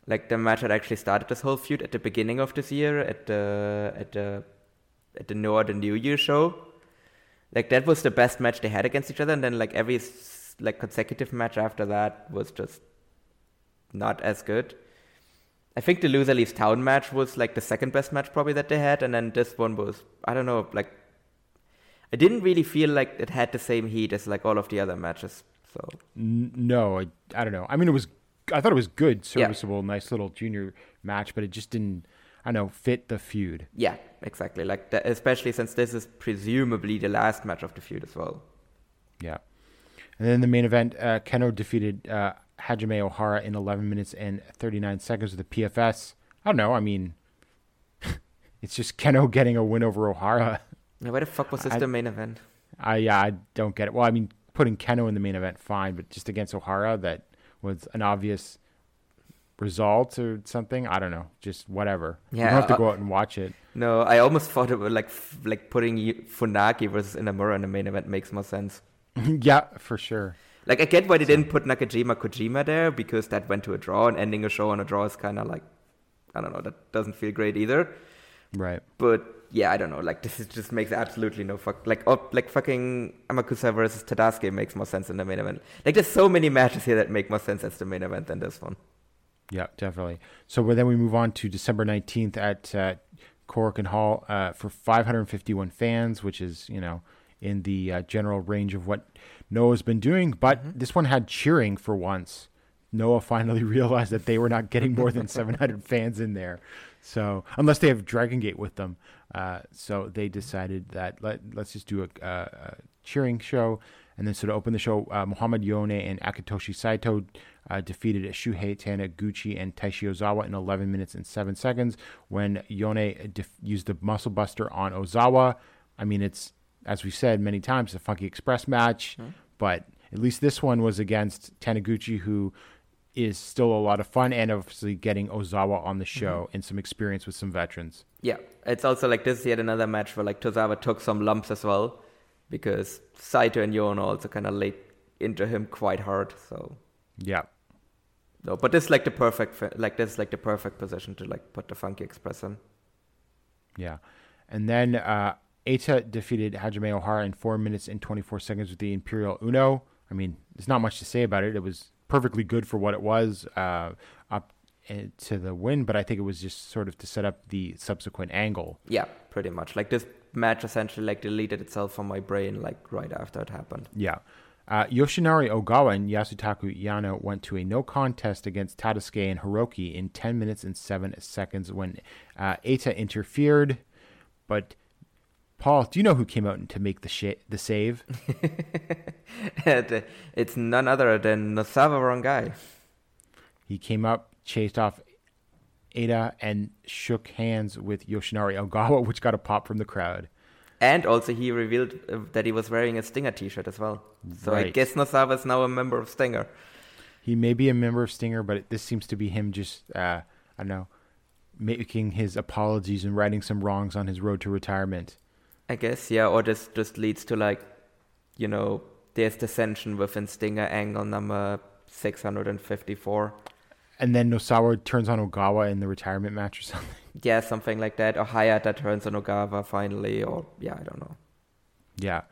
Like the match that actually started this whole feud at the beginning of this year at the at the at the Noah the New Year show. Like that was the best match they had against each other, and then like every like consecutive match after that was just not as good. I think the loser leaves town match was like the second best match probably that they had, and then this one was I don't know like I didn't really feel like it had the same heat as like all of the other matches. So N- no, I, I don't know. I mean, it was. I thought it was good, Yeah. serviceable, nice little junior match, but it just didn't. I don't know, fit the feud. yeah, exactly. Like that, especially since this is presumably the last match of the feud as well. Yeah. And then the main event, uh, Kenoh defeated uh, Hajime Ohara in 11 minutes and 39 seconds with a PFS. I don't know. I mean, it's just Kenoh getting a win over Ohara. Now, why the fuck was this I- the main event? I yeah, I don't get it. Well, I mean, putting Kenoh in the main event, fine, but just against Ohara, that was an obvious result or something. I don't know. Just whatever. you Yeah, don't have to uh, go out and watch it. No, I almost thought it would like like putting Funaki versus Inamura in the main event makes more sense. yeah, for sure. Like I get why they didn't put Nakajima Kojima there because that went to a draw and ending a show on a draw is kind of like I don't know that doesn't feel great either. Right. But yeah, I don't know. Like this is, just makes absolutely no fuck. Like oh, like fucking Amakusa versus Tadasuke makes more sense in the main event. Like there's so many matches here that make more sense as the main event than this one. Yeah, definitely. So well, then we move on to December 19th at uh, and Hall uh, for 551 fans, which is, you know, in the uh, general range of what Noah's been doing. But this one had cheering for once. Noah finally realized that they were not getting more than 700 fans in there. So, unless they have Dragon Gate with them. Uh, so they decided that let, let's just do a, a, a cheering show. And then, so to open the show, uh, Muhammad Yone and Akitoshi Saito uh, defeated Shuhei Taniguchi and Taishi Ozawa in 11 minutes and 7 seconds when Yone def- used the muscle buster on Ozawa. I mean, it's, as we said many times, a Funky Express match, but at least this one was against Taniguchi, who is still a lot of fun and obviously getting Ozawa on the show and some experience with some veterans. Yeah, it's also like this is yet another match where like Tozawa took some lumps as well because Saito and Yone also kind of laid into him quite hard. So Yeah. no, but this is like the perfect like this is like the perfect position to like put the Funky Express in. Yeah. And then uh, Eita defeated Hajime Ohara in 4 minutes and 24 seconds with the Imperial Uno. I mean, there's not much to say about it. It was perfectly good for what it was uh, up uh, to the win, but I think it was just sort of to set up the subsequent angle. Yeah, pretty much. Like this match essentially like deleted itself from my brain like right after it happened. Yeah. Uh, Yoshinari Ogawa and Yasutaku Yano went to a no contest against Tadasuke and Hiroki in 10 minutes and 7 seconds when uh, Eita interfered. But, Paul, do you know who came out to make the, sh- the save? It's none other than Nosawa Rongai. He came up, chased off Ada, and shook hands with Yoshinari Ogawa, which got a pop from the crowd. And also he revealed uh, that he was wearing a Stinger t-shirt as well. So I guess Nosawa is now a member of Stinger. He may be a member of Stinger, but it, this seems to be him just, uh, I don't know, making his apologies and righting some wrongs on his road to retirement. I guess, yeah, or just just leads to like, you know, there's dissension within Stinger angle number 654. And then Nosawa turns on Ogawa in the retirement match or something. Yeah, something like that. Or Hayata turns on Ogawa finally, or yeah, I don't know. Yeah.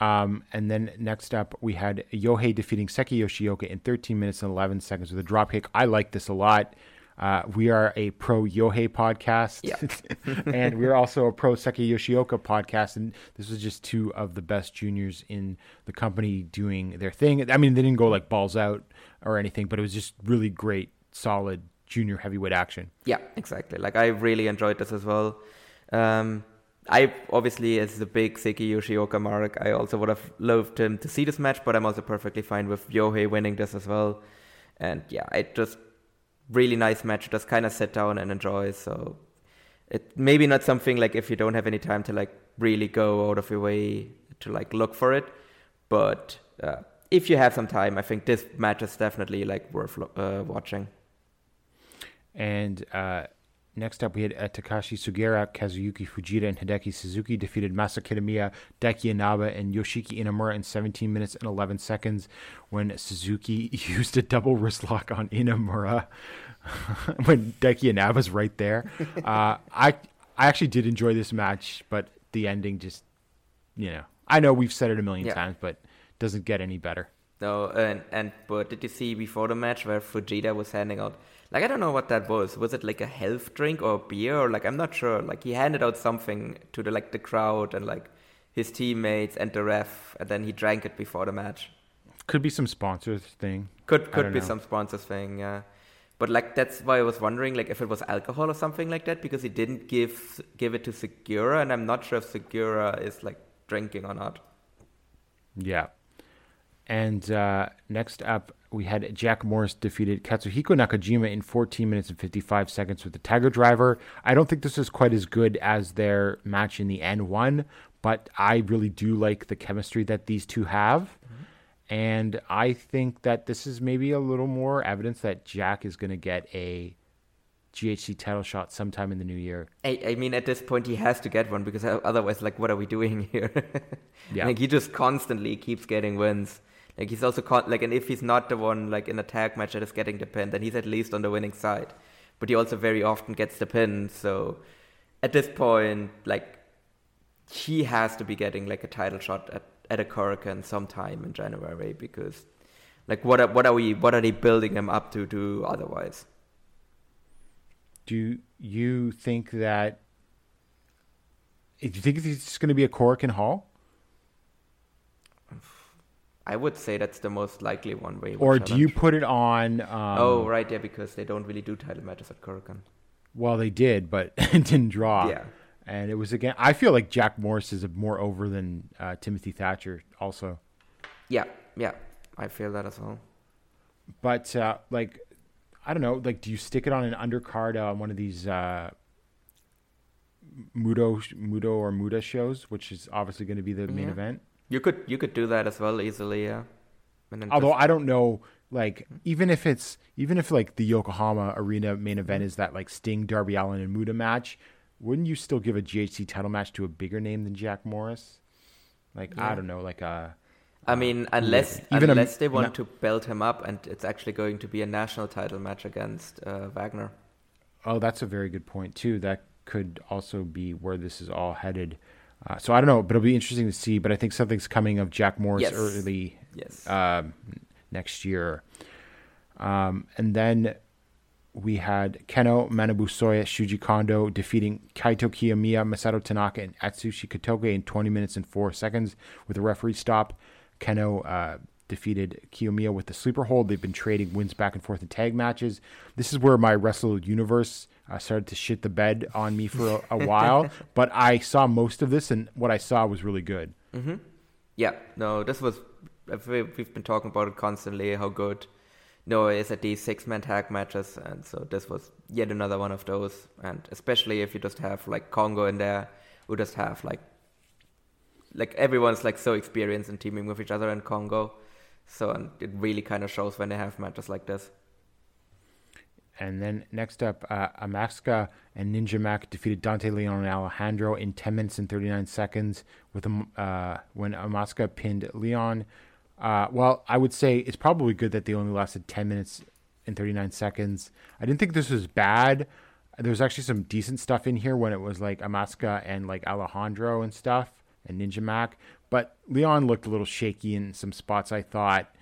Um, and then next up, we had Yohei defeating Seiki Yoshioka in 13 minutes and 11 seconds with a dropkick. I like this a lot. Uh, we are a pro Yohei podcast. Yeah. and we're also a pro Seiki Yoshioka podcast. And this was just two of the best juniors in the company doing their thing. I mean, they didn't go like balls out or anything, but it was just really great, solid junior heavyweight action. Yeah, exactly. Like I really enjoyed this as well. Um, I obviously, as the big Seiki Yoshioka mark, I also would have loved him to see this match, but I'm also perfectly fine with Yohei winning this as well. And yeah, it just really nice match. Just kind of sit down and enjoy. So it maybe not something like if you don't have any time to like really go out of your way to like look for it, but uh, if you have some time, I think this match is definitely like worth uh, watching. And uh, next up, we had uh, Takashi Sugiura, Kazuyuki Fujita, and Hideki Suzuki defeated Masa Kitamiya, Daiki Inaba, and Yoshiki Inamura in 17 minutes and 11 seconds when Suzuki used a double wrist lock on Inamura when Daiki Inaba's right there. Uh, I I actually did enjoy this match, but the ending just, you know, I know we've said it a million Yeah. times, but doesn't get any better. No, and and but did you see before the match where Fujita was handing out? Like I don't know what that was. Was it like a health drink or beer or like I'm not sure. Like he handed out something to the like the crowd and like his teammates and the ref, and then he drank it before the match. Could be some sponsors thing. Could could be know. some sponsors thing, yeah. But like that's why I was wondering like if it was alcohol or something like that because he didn't give give it to Sugiura, and I'm not sure if Sugiura is like drinking or not. Yeah. And uh, next up, we had Jack Morris defeated Katsuhiko Nakajima in 14 minutes and 55 seconds with the Tiger Driver. I don't think this is quite as good as their match in the N1, but I really do like the chemistry that these two have. And I think that this is maybe a little more evidence that Jack is going to get a GHC title shot sometime in the new year. I, I mean, at this point, he has to get one because otherwise, like, what are we doing here? Yeah. Like, he just constantly keeps getting wins. Like, he's also con- like, and if he's not the one like in a tag match that is getting the pin, then he's at least on the winning side. But he also very often gets the pin. So, at this point, like, he has to be getting like a title shot at at a Korakuen sometime in January because, like, what are, what are we what are they building him up to do otherwise? Do you think that? Do you think it's going to be a Korakuen Hall? I would say that's the most likely one way. Or do you put it on? Um, oh, right, yeah, because they don't really do title matches at Korakuen. Well, they did, but it didn't draw. Yeah. And it was again. I feel like Jack Morris is more over than uh, Timothy Thatcher, also. Yeah, yeah, I feel that as well. But uh, like, I don't know. Like, do you stick it on an undercard on one of these uh, Muto, Muto or Muto shows, which is obviously going to be the main Yeah. event? You could you could do that as well easily, yeah. Although just- I don't know, like even if it's even if like the Yokohama Arena main event is that like Sting, Darby Allin, and Muto match, wouldn't you still give a GHC title match to a bigger name than Jack Morris? Like I don't know, like a I mean, unless Even a- unless they want no- to build him up, and it's actually going to be a national title match against uh, Wagner. oh, that's a very good point too. That could also be where this is all headed. Uh, so I don't know, but it'll be interesting to see. But I think something's coming of Jack Morris Yes. early Yes. um, next year. Um, and then we had Kenoh Manabusoya Shuji Kondo defeating Kaito Kiyomiya, Masato Tanaka, and Atsushi Kotoge in 20 minutes and 4 seconds with a referee stop. Kenoh uh, defeated Kiyomiya with the sleeper hold. They've been trading wins back and forth in tag matches. This is where my Wrestle Universe uh, started to shit the bed on me for a, a while, but I saw most of this, and what I saw was really good. Yeah, no, this was we- we've been talking about it constantly how good Noah is at these six man tag matches, and so this was yet another one of those. And especially if you just have like Kongo in there, who just have like like everyone's like so experienced in teaming with each other in Kongo, so and it really kind of shows when they have matches like this. And then next up, uh, Amakusa and Ninja Mac defeated Dante Leon and Alejandro in 10 minutes and 39 seconds with um, uh, when Amakusa pinned Leon. Uh, well, I would say it's probably good that they only lasted 10 minutes and 39 seconds. I didn't think this was bad. There was actually some decent stuff in here when it was like Amakusa and like Alejandro and stuff and Ninja Mac. But Leon looked a little shaky in some spots, I thought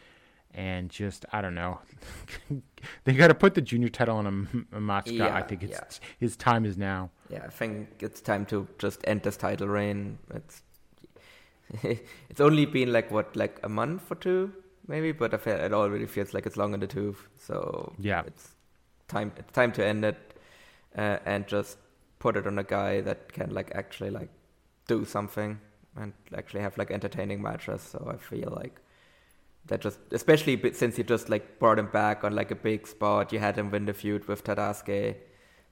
and just I don't know. they got to put the junior title on a, a Matsuka. I think it's yeah. his time is now. Yeah, I think it's time to just end this title reign. It's it's only been like what, like a month or two, maybe, but I feel, it already feels like it's long in the tooth. So Yeah. it's time. It's time to end it uh, and just put it on a guy that can like actually like do something and actually have like entertaining matches. So I feel like that just, especially since you just like brought him back on like a big spot, you had him win the feud with Tadasuke.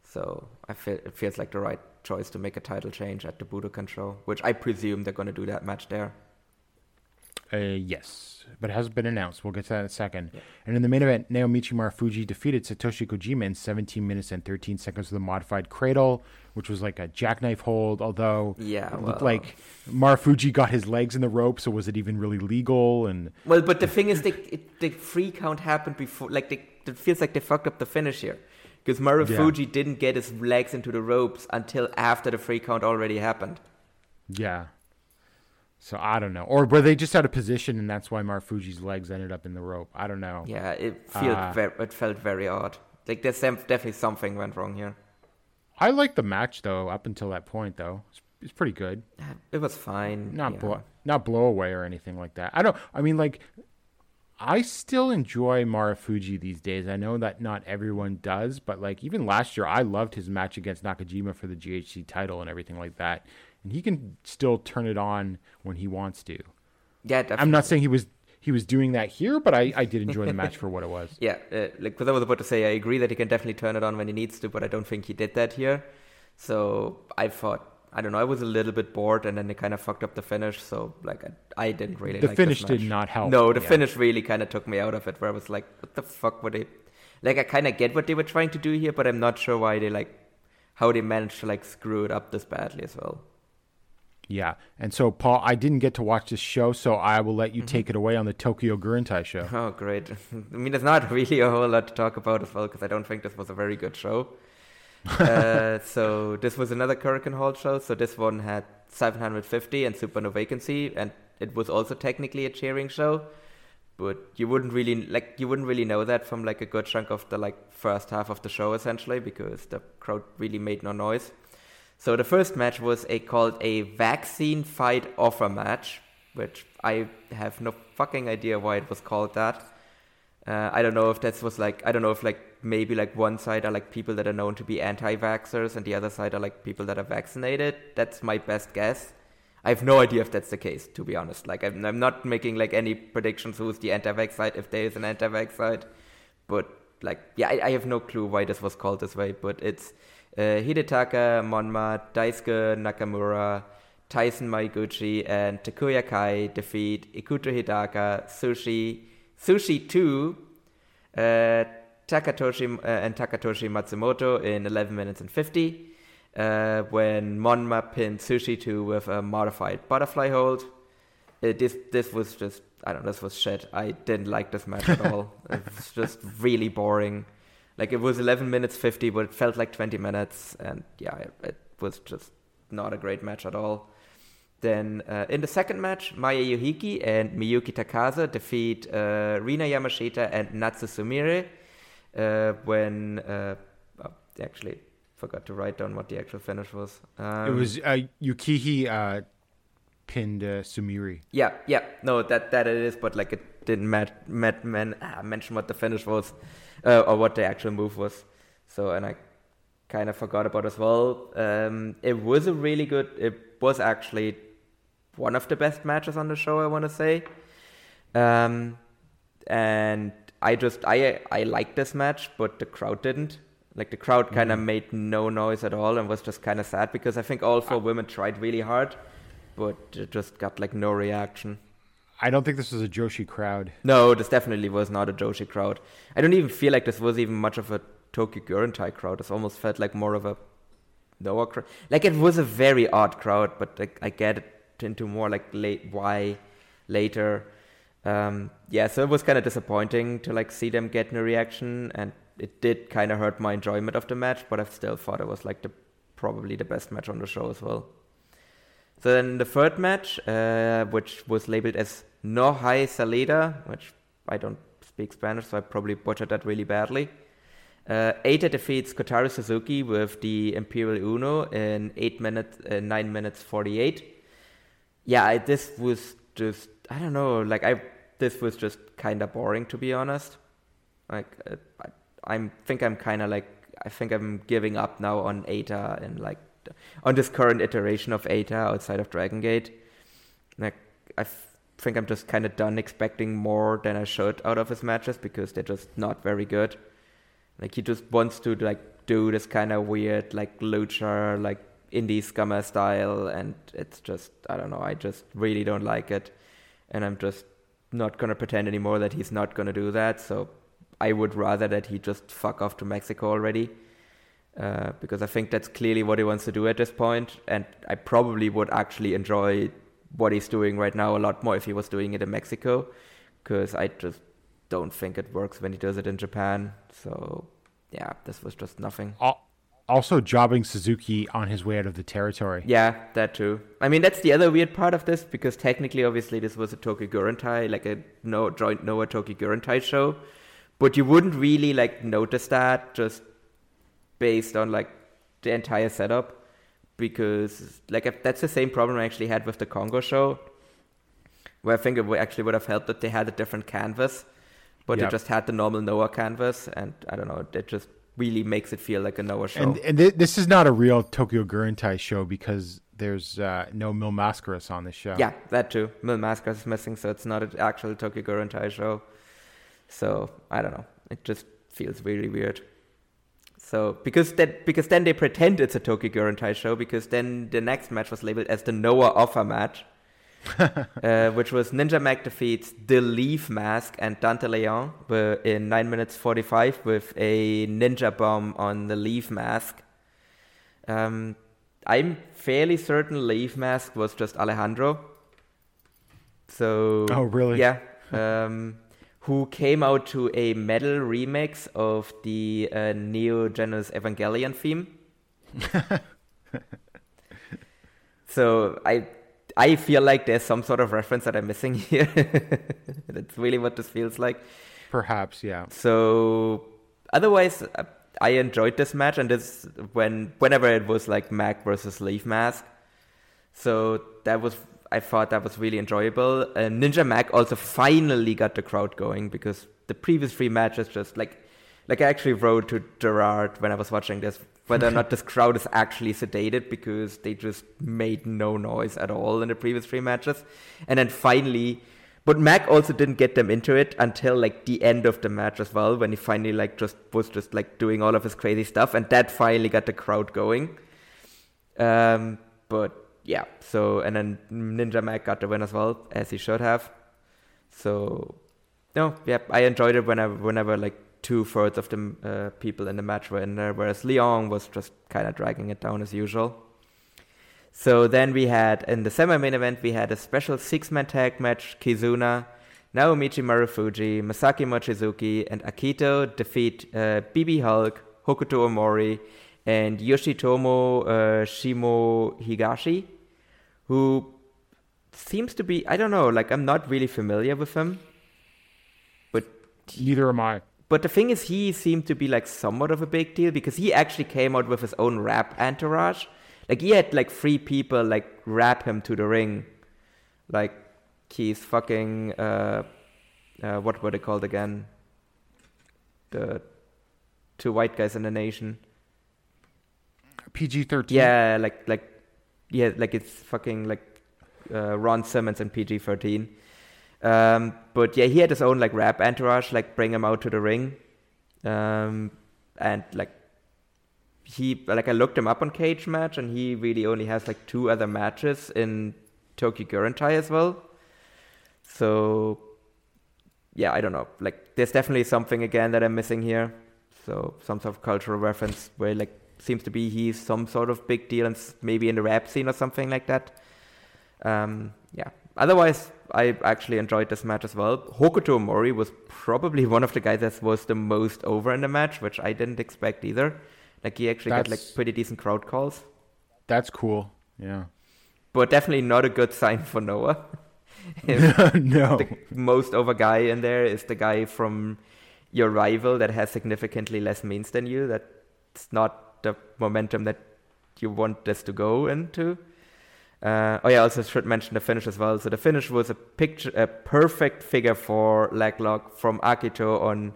So I feel it feels like the right choice to make a title change at the Budokan show, which I presume they're going to do that match there. Uh, yes, but it hasn't been announced. We'll get to that in a second. And in the main event, Naomichi Marufuji defeated Satoshi Kojima in 17 minutes and 13 seconds with a modified cradle, which was like a jackknife hold. Although Yeah, it looked like Marufuji got his legs in the rope, so was it even really legal? And Well, but the thing is, they, it, the free count happened before. Like, they, it feels like they fucked up the finish here. Because Marufuji didn't get his legs into the ropes until after the free count already happened. yeah, so I don't know, or were they just out of position, and that's why Marufuji's legs ended up in the rope? I don't know. Yeah, it felt Ah. ver- it felt very odd. Like there's definitely something went wrong here. I like the match though up until that point though. It's, it's pretty good. It was fine. Not yeah. blow, not blow away or anything like that. I don't. I mean, like, I still enjoy Marufuji these days. I know that not everyone does, but like even last year, I loved his match against Nakajima for the GHC title and everything like that. And he can still turn it on when he wants to. Yeah, definitely. I'm not saying he was he was doing that here, but I, I did enjoy the match for what it was. Yeah, uh, like because I was about to say, I agree that he can definitely turn it on when he needs to, but I don't think he did that here. So I thought, I don't know, I was a little bit bored, and then they kind of fucked up the finish. So like, I, I didn't really. The like finish did not help, No, the yeah. finish really kind of took me out of it. Where I was like, what the fuck were they? Like, I kind of get what they were trying to do here, but I'm not sure why they like how they managed to like screw it up this badly as well. Yeah. And so, Paul, I didn't get to watch this show, so I will let you Mm-hmm. take it away on the Tokyo Gurentai show. Oh, great. I mean, there's not really a whole lot to talk about as well because I don't think this was a very good show. uh, so this was another Korakuen Hall show. So this one had 750 and Super No Vacancy, and it was also technically a cheering show. But you wouldn't really like you wouldn't really know that from like a good chunk of the like first half of the show essentially because the crowd really made no noise. So the first match was a called a vaccine fight offer match, which I have no fucking idea why it was called that. Uh, I don't know if that was like I don't know if like maybe like one side are like people that are known to be anti-vaxxers and the other side are like people that are vaccinated. That's my best guess. I have no idea if that's the case, to be honest. Like I'm, I'm not making like any predictions who's the anti-vax side if there is an anti-vax side, but like yeah, I, I have no clue why this was called this way. But it's uh, Hidetaka, Monma, Daisuke Nakamura, Tyson Maeguchi, and Takuya Kai defeat Ikuto Hidaka, Sushi, Sushi 2, uh, Takatoshi uh, and Takatoshi Matsumoto in 11 minutes and 50. Uh, when Monma pinned Sushi 2 with a modified butterfly hold. Uh, this this was just I don't know this was shit. I didn't like this match at all. It was just really boring. Like it was 11 minutes 50, but it felt like 20 minutes, and yeah, it, it was just not a great match at all. Then uh, in the second match, Maya Yukihi and Miyuki Takase defeat uh, Rina Yamashita and Natsu Sumire. Uh, when uh, oh, actually forgot to write down what the actual finish was. Um, it was uh, Yukihi uh, pinned uh, Sumire. Yeah, yeah, no, that that it is, but like it didn't mat, mat, man, ah, mention what the finish was, uh, or what the actual move was. So, and I kind of forgot about as well. Um, it was a really good. It was actually one of the best matches on the show. I want to say, um, and I just I I liked this match, but the crowd didn't. Like the crowd kind of made no noise at all and was just kind of sad because I think all four women tried really hard, but it just got like no reaction. I don't think this was a Joshi crowd. No, this definitely was not a Joshi crowd. I don't even feel like this was even much of a Tokyo Gurentai crowd. This almost felt like more of a Noah crowd. Like it was a very odd crowd, but like, I get it into more like late why later. Um, yeah, so it was kind of disappointing to like see them get no reaction, and it did kind of hurt my enjoyment of the match. But I still thought it was like the probably the best match on the show as well. So then the third match, uh, which was labeled as No Hai Salida, which I don't speak Spanish, so I probably butchered that really badly. Uh, Eita defeats Kotaro Suzuki with the Imperial Uno in eight minutes, uh, nine minutes forty-eight. Yeah, I, this was just I don't know, like I this was just kind of boring to be honest. Like uh, I, I'm think I'm kind of like I think I'm giving up now on Eita and like on this current iteration of Eita outside of Dragon Gate. Like I think I'm just kind of done expecting more than I should out of his matches because they're just not very good. Like he just wants to like do this kind of weird like lucha like indie scummer style, and it's just I don't know. I just really don't like it, and I'm just not gonna pretend anymore that he's not gonna do that. So I would rather that he just fuck off to Mexico already. Uh, because I think that's clearly what he wants to do at this point, and I probably would actually enjoy what he's doing right now a lot more if he was doing it in Mexico, because I just don't think it works when he does it in Japan. So yeah, this was just nothing. Also, jobbing Suzuki on his way out of the territory. Yeah, that too. I mean, that's the other weird part of this because technically, obviously, this was a Tokyo Gurentai, like a no joint Noah Tokyo Gurentai show, but you wouldn't really like notice that just based on like the entire setup because like if that's the same problem I actually had with the Kongo show, where I think it actually would have helped that they had a different canvas, but Yep. they just had the normal Noah canvas, and I don't know, it just really makes it feel like a Noah show. And and th- this is not a real Tokyo Gurentai show because there's uh, no Mil Mascaras on this show. Yeah, that too. Mil Mascaras is missing, so it's not an actual Tokyo Gurentai show. So I don't know. It just feels really weird. So because that because then they pretend it's a Tokyo Gurentai show because then the next match was labeled as the Noah Offer match, uh, which was Ninja Mac defeats the Leaf Mask and Dante Leon were in nine minutes forty five with a ninja bomb on the Leaf Mask. Um, I'm fairly certain Leaf Mask was just Alejandro. So Oh, really? Yeah. Um, who came out to a metal remix of the uh, Neon Genesis Evangelion theme. so I I feel like there's some sort of reference that I'm missing here. That's really what this feels like. Perhaps, yeah. So otherwise, uh, I enjoyed this match, and this when whenever it was like Mack versus Leaf Mask. So that was I thought that was really enjoyable. Uh, Ninja Mack also finally got the crowd going because the previous three matches just like like I actually wrote to Gerard when I was watching this whether or not this crowd is actually sedated because they just made no noise at all in the previous three matches, and then finally. But Mack also didn't get them into it until like the end of the match as well, when he finally like just was just like doing all of his crazy stuff, and that finally got the crowd going. Um, but yeah, so and then Ninja Mack got the win as well, as he should have. So no, yeah, I enjoyed it whenever whenever like two thirds of the uh, people in the match were in there, whereas Leon was just kind of dragging it down as usual. So then we had in the semi-main event we had a special six-man tag match: Kizuna, Naomichi Marufuji, Masaki Mochizuki, and Akito defeat uh, BB Hulk, Hokuto Omori, and Yoshitomo uh, Shimo Higashi, who seems to be I don't know, like I'm not really familiar with him, but Neither am I. but the thing is, he seemed to be like somewhat of a big deal because he actually came out with his own rap entourage. Like he had like three people like rap him to the ring, like he's fucking uh, uh what were they called again? The two white guys in the nation. PG 13. Yeah, like like yeah, like it's fucking like uh, Ron Simmons and PG thirteen. Um, but yeah, he had his own like rap entourage, like bring him out to the ring, um, and like he like I looked him up on Cage Match, and he really only has like two other matches in Tokyo Gurentai as well. So yeah, I don't know. Like there's definitely something again that I'm missing here. So some sort of cultural reference where like seems to be he's some sort of big deal and maybe in the rap scene or something like that. Um, yeah. Otherwise, I actually enjoyed this match as well. Hokuto Omori was probably one of the guys that was the most over in the match, which I didn't expect either. Like he actually got like pretty decent crowd calls, That's cool. Yeah. but definitely not a good sign for Noah. No. the most over guy in there is the guy from your rival that has significantly less means than you. That's not the momentum that you want this to go into. Uh, oh yeah, also should mention the finish as well. So the finish was a picture, a perfect figure four leg lock from Akito on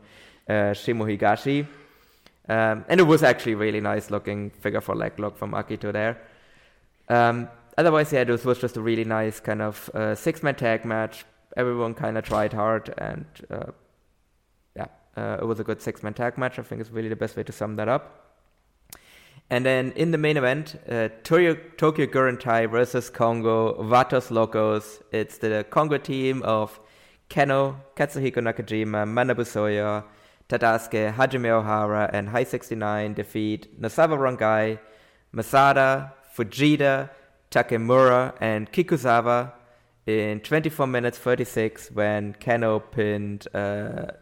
uh, Shimo Higashi, um, and it was actually really nice looking figure four leg lock from Akito there. Um, otherwise, yeah, this was just a really nice kind of uh, six-man tag match. Everyone kind of tried hard, and uh, yeah, uh, it was a good six-man tag match. I think is really the best way to sum that up. And then in the main event, uh, Tokyo, Tokyo versus Kongo, Vatos Locos. It's the Kongo team of Kenoh, Katsuhiko Nakajima, Manabu Soya, Tadasuke, Hajime Ohara, and Hi69 defeat Nosawa Rongai, Masada, Fujita, Takemura, and Kikuzawa in 24 minutes 36 when Kenoh pinned uh,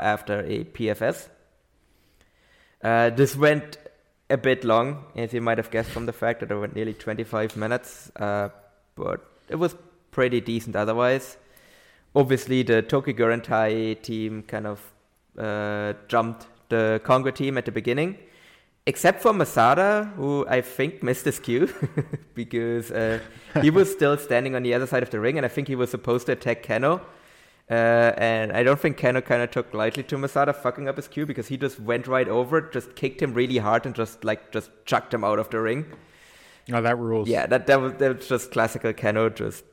after a PFS. Uh, this went a bit long, as you might have guessed from the fact that it went nearly 25 minutes, uh, but it was pretty decent otherwise. Obviously, the Tokyo Gurentai team kind of uh, jumped the Kongo team at the beginning, except for Masada, who I think missed his cue because uh, he was still standing on the other side of the ring, and I think he was supposed to attack Kenoh. Uh, and I don't think Kenoh kind of took lightly to Masada fucking up his cue because he just went right over it, just kicked him really hard, and just like just chucked him out of the ring. Oh, that rules. Yeah, that that was, that was just classical Kenoh, just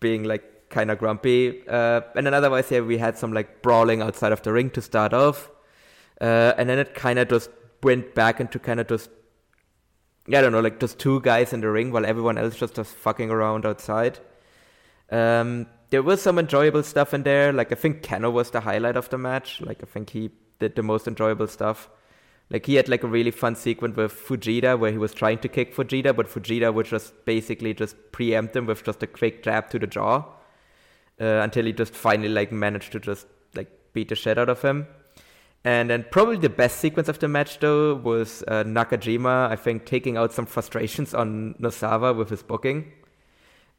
being like kind of grumpy. Uh, and then otherwise, yeah, we had some like brawling outside of the ring to start off, uh, and then it kind of just went back into kind of just I don't know, like just two guys in the ring while everyone else just was fucking around outside. Um, there was some enjoyable stuff in there. Like I think Kenoh was the highlight of the match. Like I think he did the most enjoyable stuff. Like he had like a really fun sequence with Fujita where he was trying to kick Fujita, but Fujita would just basically just preempt him with just a quick jab to the jaw uh, until he just finally like managed to just like beat the shit out of him. And then probably the best sequence of the match though was uh, Nakajima, I think, taking out some frustrations on Nosawa with his booking.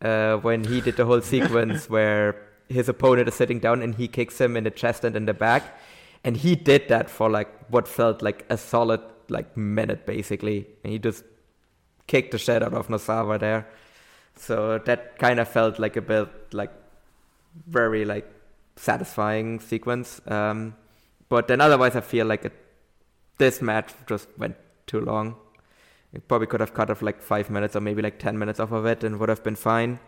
Uh, when he did the whole sequence where his opponent is sitting down and he kicks him in the chest and in the back. And he did that for like what felt like a solid like minute basically. And he just kicked the shit out of Nosawa there. So that kind of felt like a bit like very like satisfying sequence. Um, but then otherwise, I feel like it, this match just went too long. It probably could have cut off like five minutes or maybe like ten minutes off of it, and would have been fine.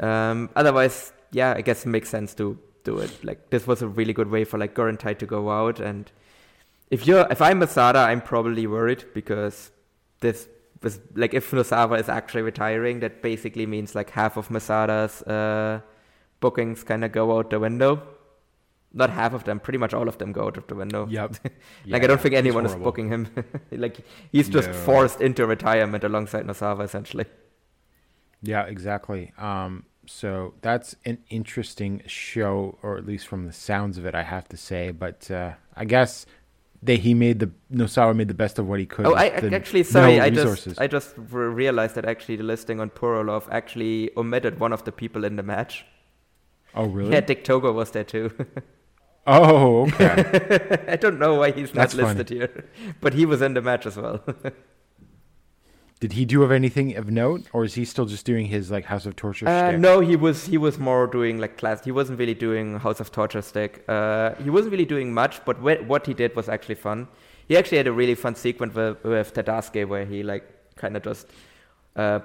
Um, otherwise, yeah, I guess it makes sense to do it. Like this was a really good way for like Gurentai to go out, and if you're if I'm Masada, I'm probably worried because this was like if Nosawa is actually retiring, that basically means like half of Masada's uh, bookings kind of go out the window. Not half of them, pretty much all of them go out of the window. Yep. like Yeah, I don't think anyone is booking him. like he's just No. forced into retirement alongside Nosawa essentially. Yeah, exactly. Um, so that's an interesting show, or at least from the sounds of it, I have to say. But uh, I guess they he made the Nosawa made the best of what he could. Oh, I actually sorry, I resources. just I just realized that actually the listing on Purolove actually omitted one of the people in the match. oh, really? Yeah, Dick Togo was there too. Oh, okay. I don't know why he's not That's funny. listed here, but he was in the match as well. Did he do of anything of note, or is he still just doing his like House of Torture? Uh, no, he was he was more doing like class. He wasn't really doing House of Torture stick. Uh, he wasn't really doing much, but wh- what he did was actually fun. He actually had a really fun sequence with, with Tadasuke where he like kind of just uh,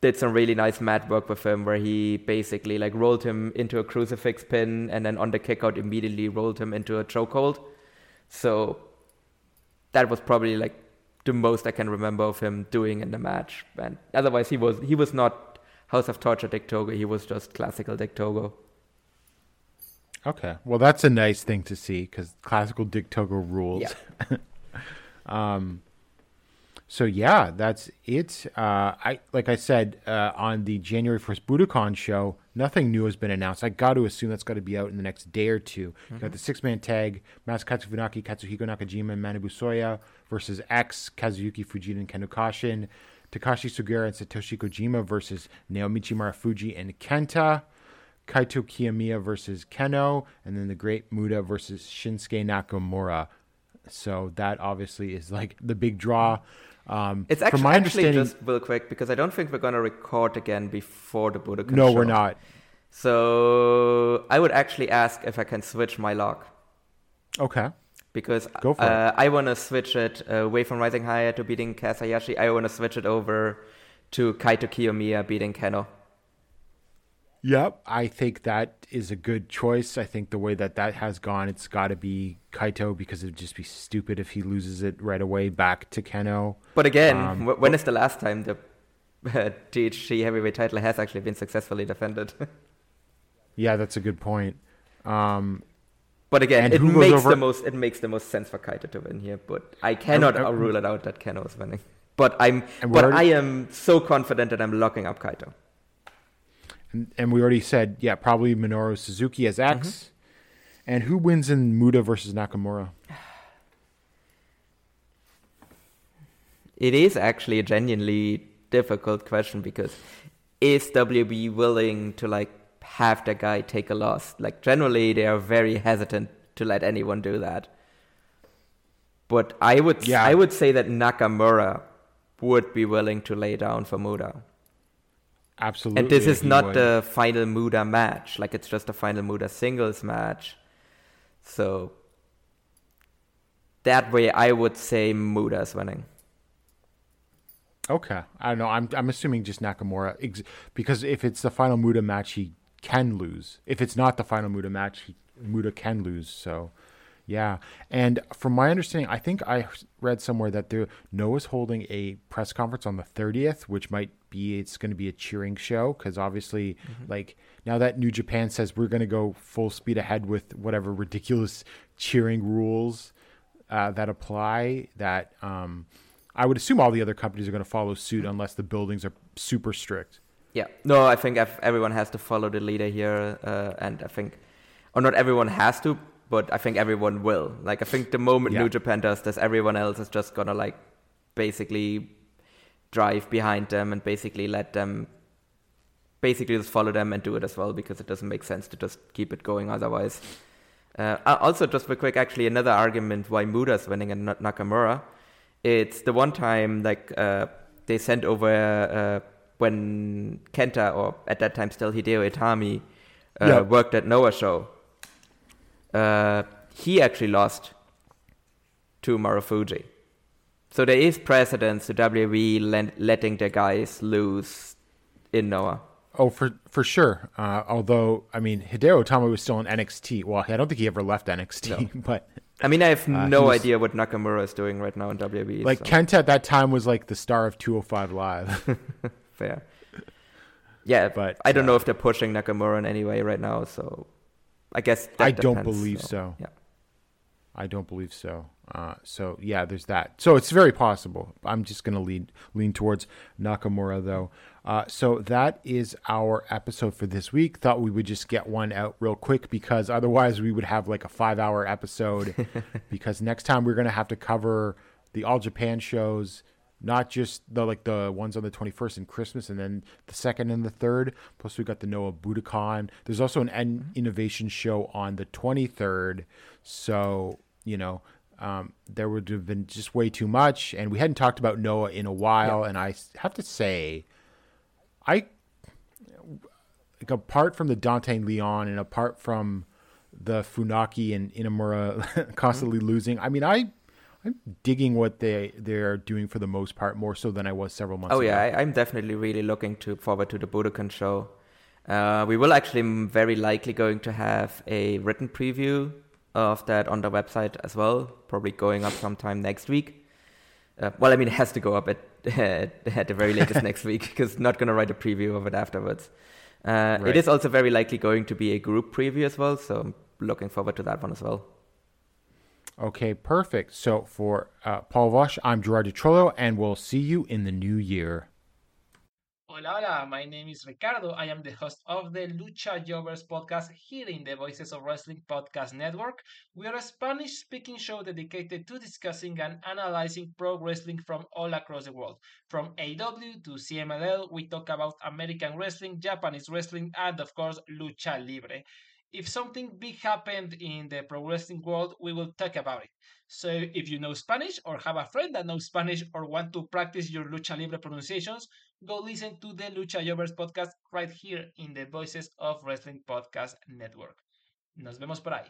did some really nice mat work with him, where he basically like rolled him into a crucifix pin and then on the kickout immediately rolled him into a chokehold. So that was probably like the most I can remember of him doing in the match. And otherwise, he was he was not House of Torture Dick Togo. He was just classical Dick Togo. Okay. Well, that's a nice thing to see because classical Dick Togo rules. Yeah. um, so yeah, that's it. Uh, I like I said uh, on the January first Budokan show, nothing new has been announced. I got to assume that's got to be out in the next day or 2 You got the six man tag: Masakatsu Funaki, Katsuhiko Nakajima, and Manabu Soya versus X, Kazuyuki Fujita, and Ken Kashin. Takashi Sugiura and Satoshi Kojima versus Naomichi Marufuji and Kenta. Kaito Kiyomiya versus Kenoh, and then the Great Muta versus Shinsuke Nakamura. So that obviously is like the big draw. Um, It's from actually, my actually understanding, just real quick because I don't think we're gonna record again before the Budokan no, show. we're not. So I would actually ask if I can switch my lock Okay, because uh, I want to switch it uh, away from Rising Higher to beating Kasayashi. I want to switch it over to Kaito Kiyomiya beating Kenoh. Yep, I think that is a good choice. I think the way that that has gone, it's got to be Kaito because it'd just be stupid if he loses it right away back to Kenoh. But again, Um, wh- when is the last time the uh, GHC heavyweight title has actually been successfully defended? Yeah, that's a good point. Um, but again, it makes over- the most it makes the most sense for Kaito to win here. But I cannot uh, rule it out that Kenoh is winning. But I'm but we're I am so confident that I'm locking up Kaito. And, and we already said, yeah, probably Minoru Suzuki as X. Mm-hmm. And who wins in Muta versus Nakamura? It is actually a genuinely difficult question because is WB willing to like have the guy take a loss? Like generally they are very hesitant to let anyone do that. But I would Yeah. I would say that Nakamura would be willing to lay down for Muta. Absolutely. And this is not the final Muta match. Like it's just a final Muta singles match. So that way I would say Muta's winning. Okay, I don't know. I'm I'm assuming just Nakamura ex- because if it's the final Muta match, he can lose. If it's not the final Muta match, he, Muta can lose. So, yeah. And from my understanding, I think I read somewhere that there Noah's holding a press conference on the 30th, which might be it's going to be a cheering show because obviously, like now that New Japan says we're going to go full speed ahead with whatever ridiculous cheering rules uh, that apply, that um, I would assume all the other companies are going to follow suit unless the buildings are super strict. Yeah, no, I think ev- everyone has to follow the leader here, uh, and I think, or not everyone has to, but I think everyone will. Like, I think the moment Yeah. New Japan does this, everyone else is just gonna like basically drive behind them and basically let them, basically just follow them and do it as well because it doesn't make sense to just keep it going otherwise. Uh, also, just real quick, actually, another argument why Muta's winning and not Nakamura. It's the one time like uh, they sent over uh, when Kenta or at that time still Hideo Itami uh, Yeah. worked at Noah show. Uh, he actually lost to Marufuji. So there is precedence to WWE len- letting their guys lose in Noah. Oh, for for sure. Uh, although, I mean, Hideo Itami was still in NXT. Well, I don't think he ever left NXT, no. but I mean, I have Uh, no was- idea what Nakamura is doing right now in WWE. like so Kenta at that time was like the star of 205 Live. fair. Yeah, But, but I don't uh, know if they're pushing Nakamura in any way right now. So I guess I don't depends, believe so. Yeah. I don't believe so. Uh, so yeah, there's that. So it's very possible. I'm just going to lean lean towards Nakamura though. Uh, so that is our episode for this week. Thought we would just get one out real quick because otherwise we would have like a five hour episode. because next time we're going to have to cover the All Japan shows, not just the like the ones on the 21st and Christmas, and then the second and the third. Plus we got the Noah Budokan. There's also an en- innovation show on the 23rd. So you know um, there would have been just way too much, and we hadn't talked about Noah in a while. And I have to say, I like apart from the Dante and Leon, and apart from the Funaki and Inamura constantly losing, I mean, I I'm digging what they they're doing for the most part, more so than I was several months Oh ago. yeah, I, I'm definitely really looking to forward to the Budokan show. Uh, we will actually very likely going to have a written preview of that on the website as well, probably going up sometime next week. Uh, well, I mean, it has to go up at at the very latest next week because not going to write a preview of it afterwards. Uh, Right. It is also very likely going to be a group preview as well, so I'm looking forward to that one as well. Okay, perfect. So for uh, Paul Vosh, I'm Gerard Di Trolio, and we'll see you in the new year. Hola, hola, my name is Ricardo. I am the host of the Lucha Jovers podcast here in the Voices of Wrestling Podcast Network. We are a Spanish speaking show dedicated to discussing and analyzing pro wrestling from all across the world. From AW to CMLL, we talk about American wrestling, Japanese wrestling, and of course, Lucha Libre. If something big happened in the pro wrestling world, we will talk about it. So if you know Spanish or have a friend that knows Spanish or want to practice your lucha libre pronunciations, go listen to the Lucha Jovers podcast right here in the Voices of Wrestling Podcast Network. Nos vemos por ahí.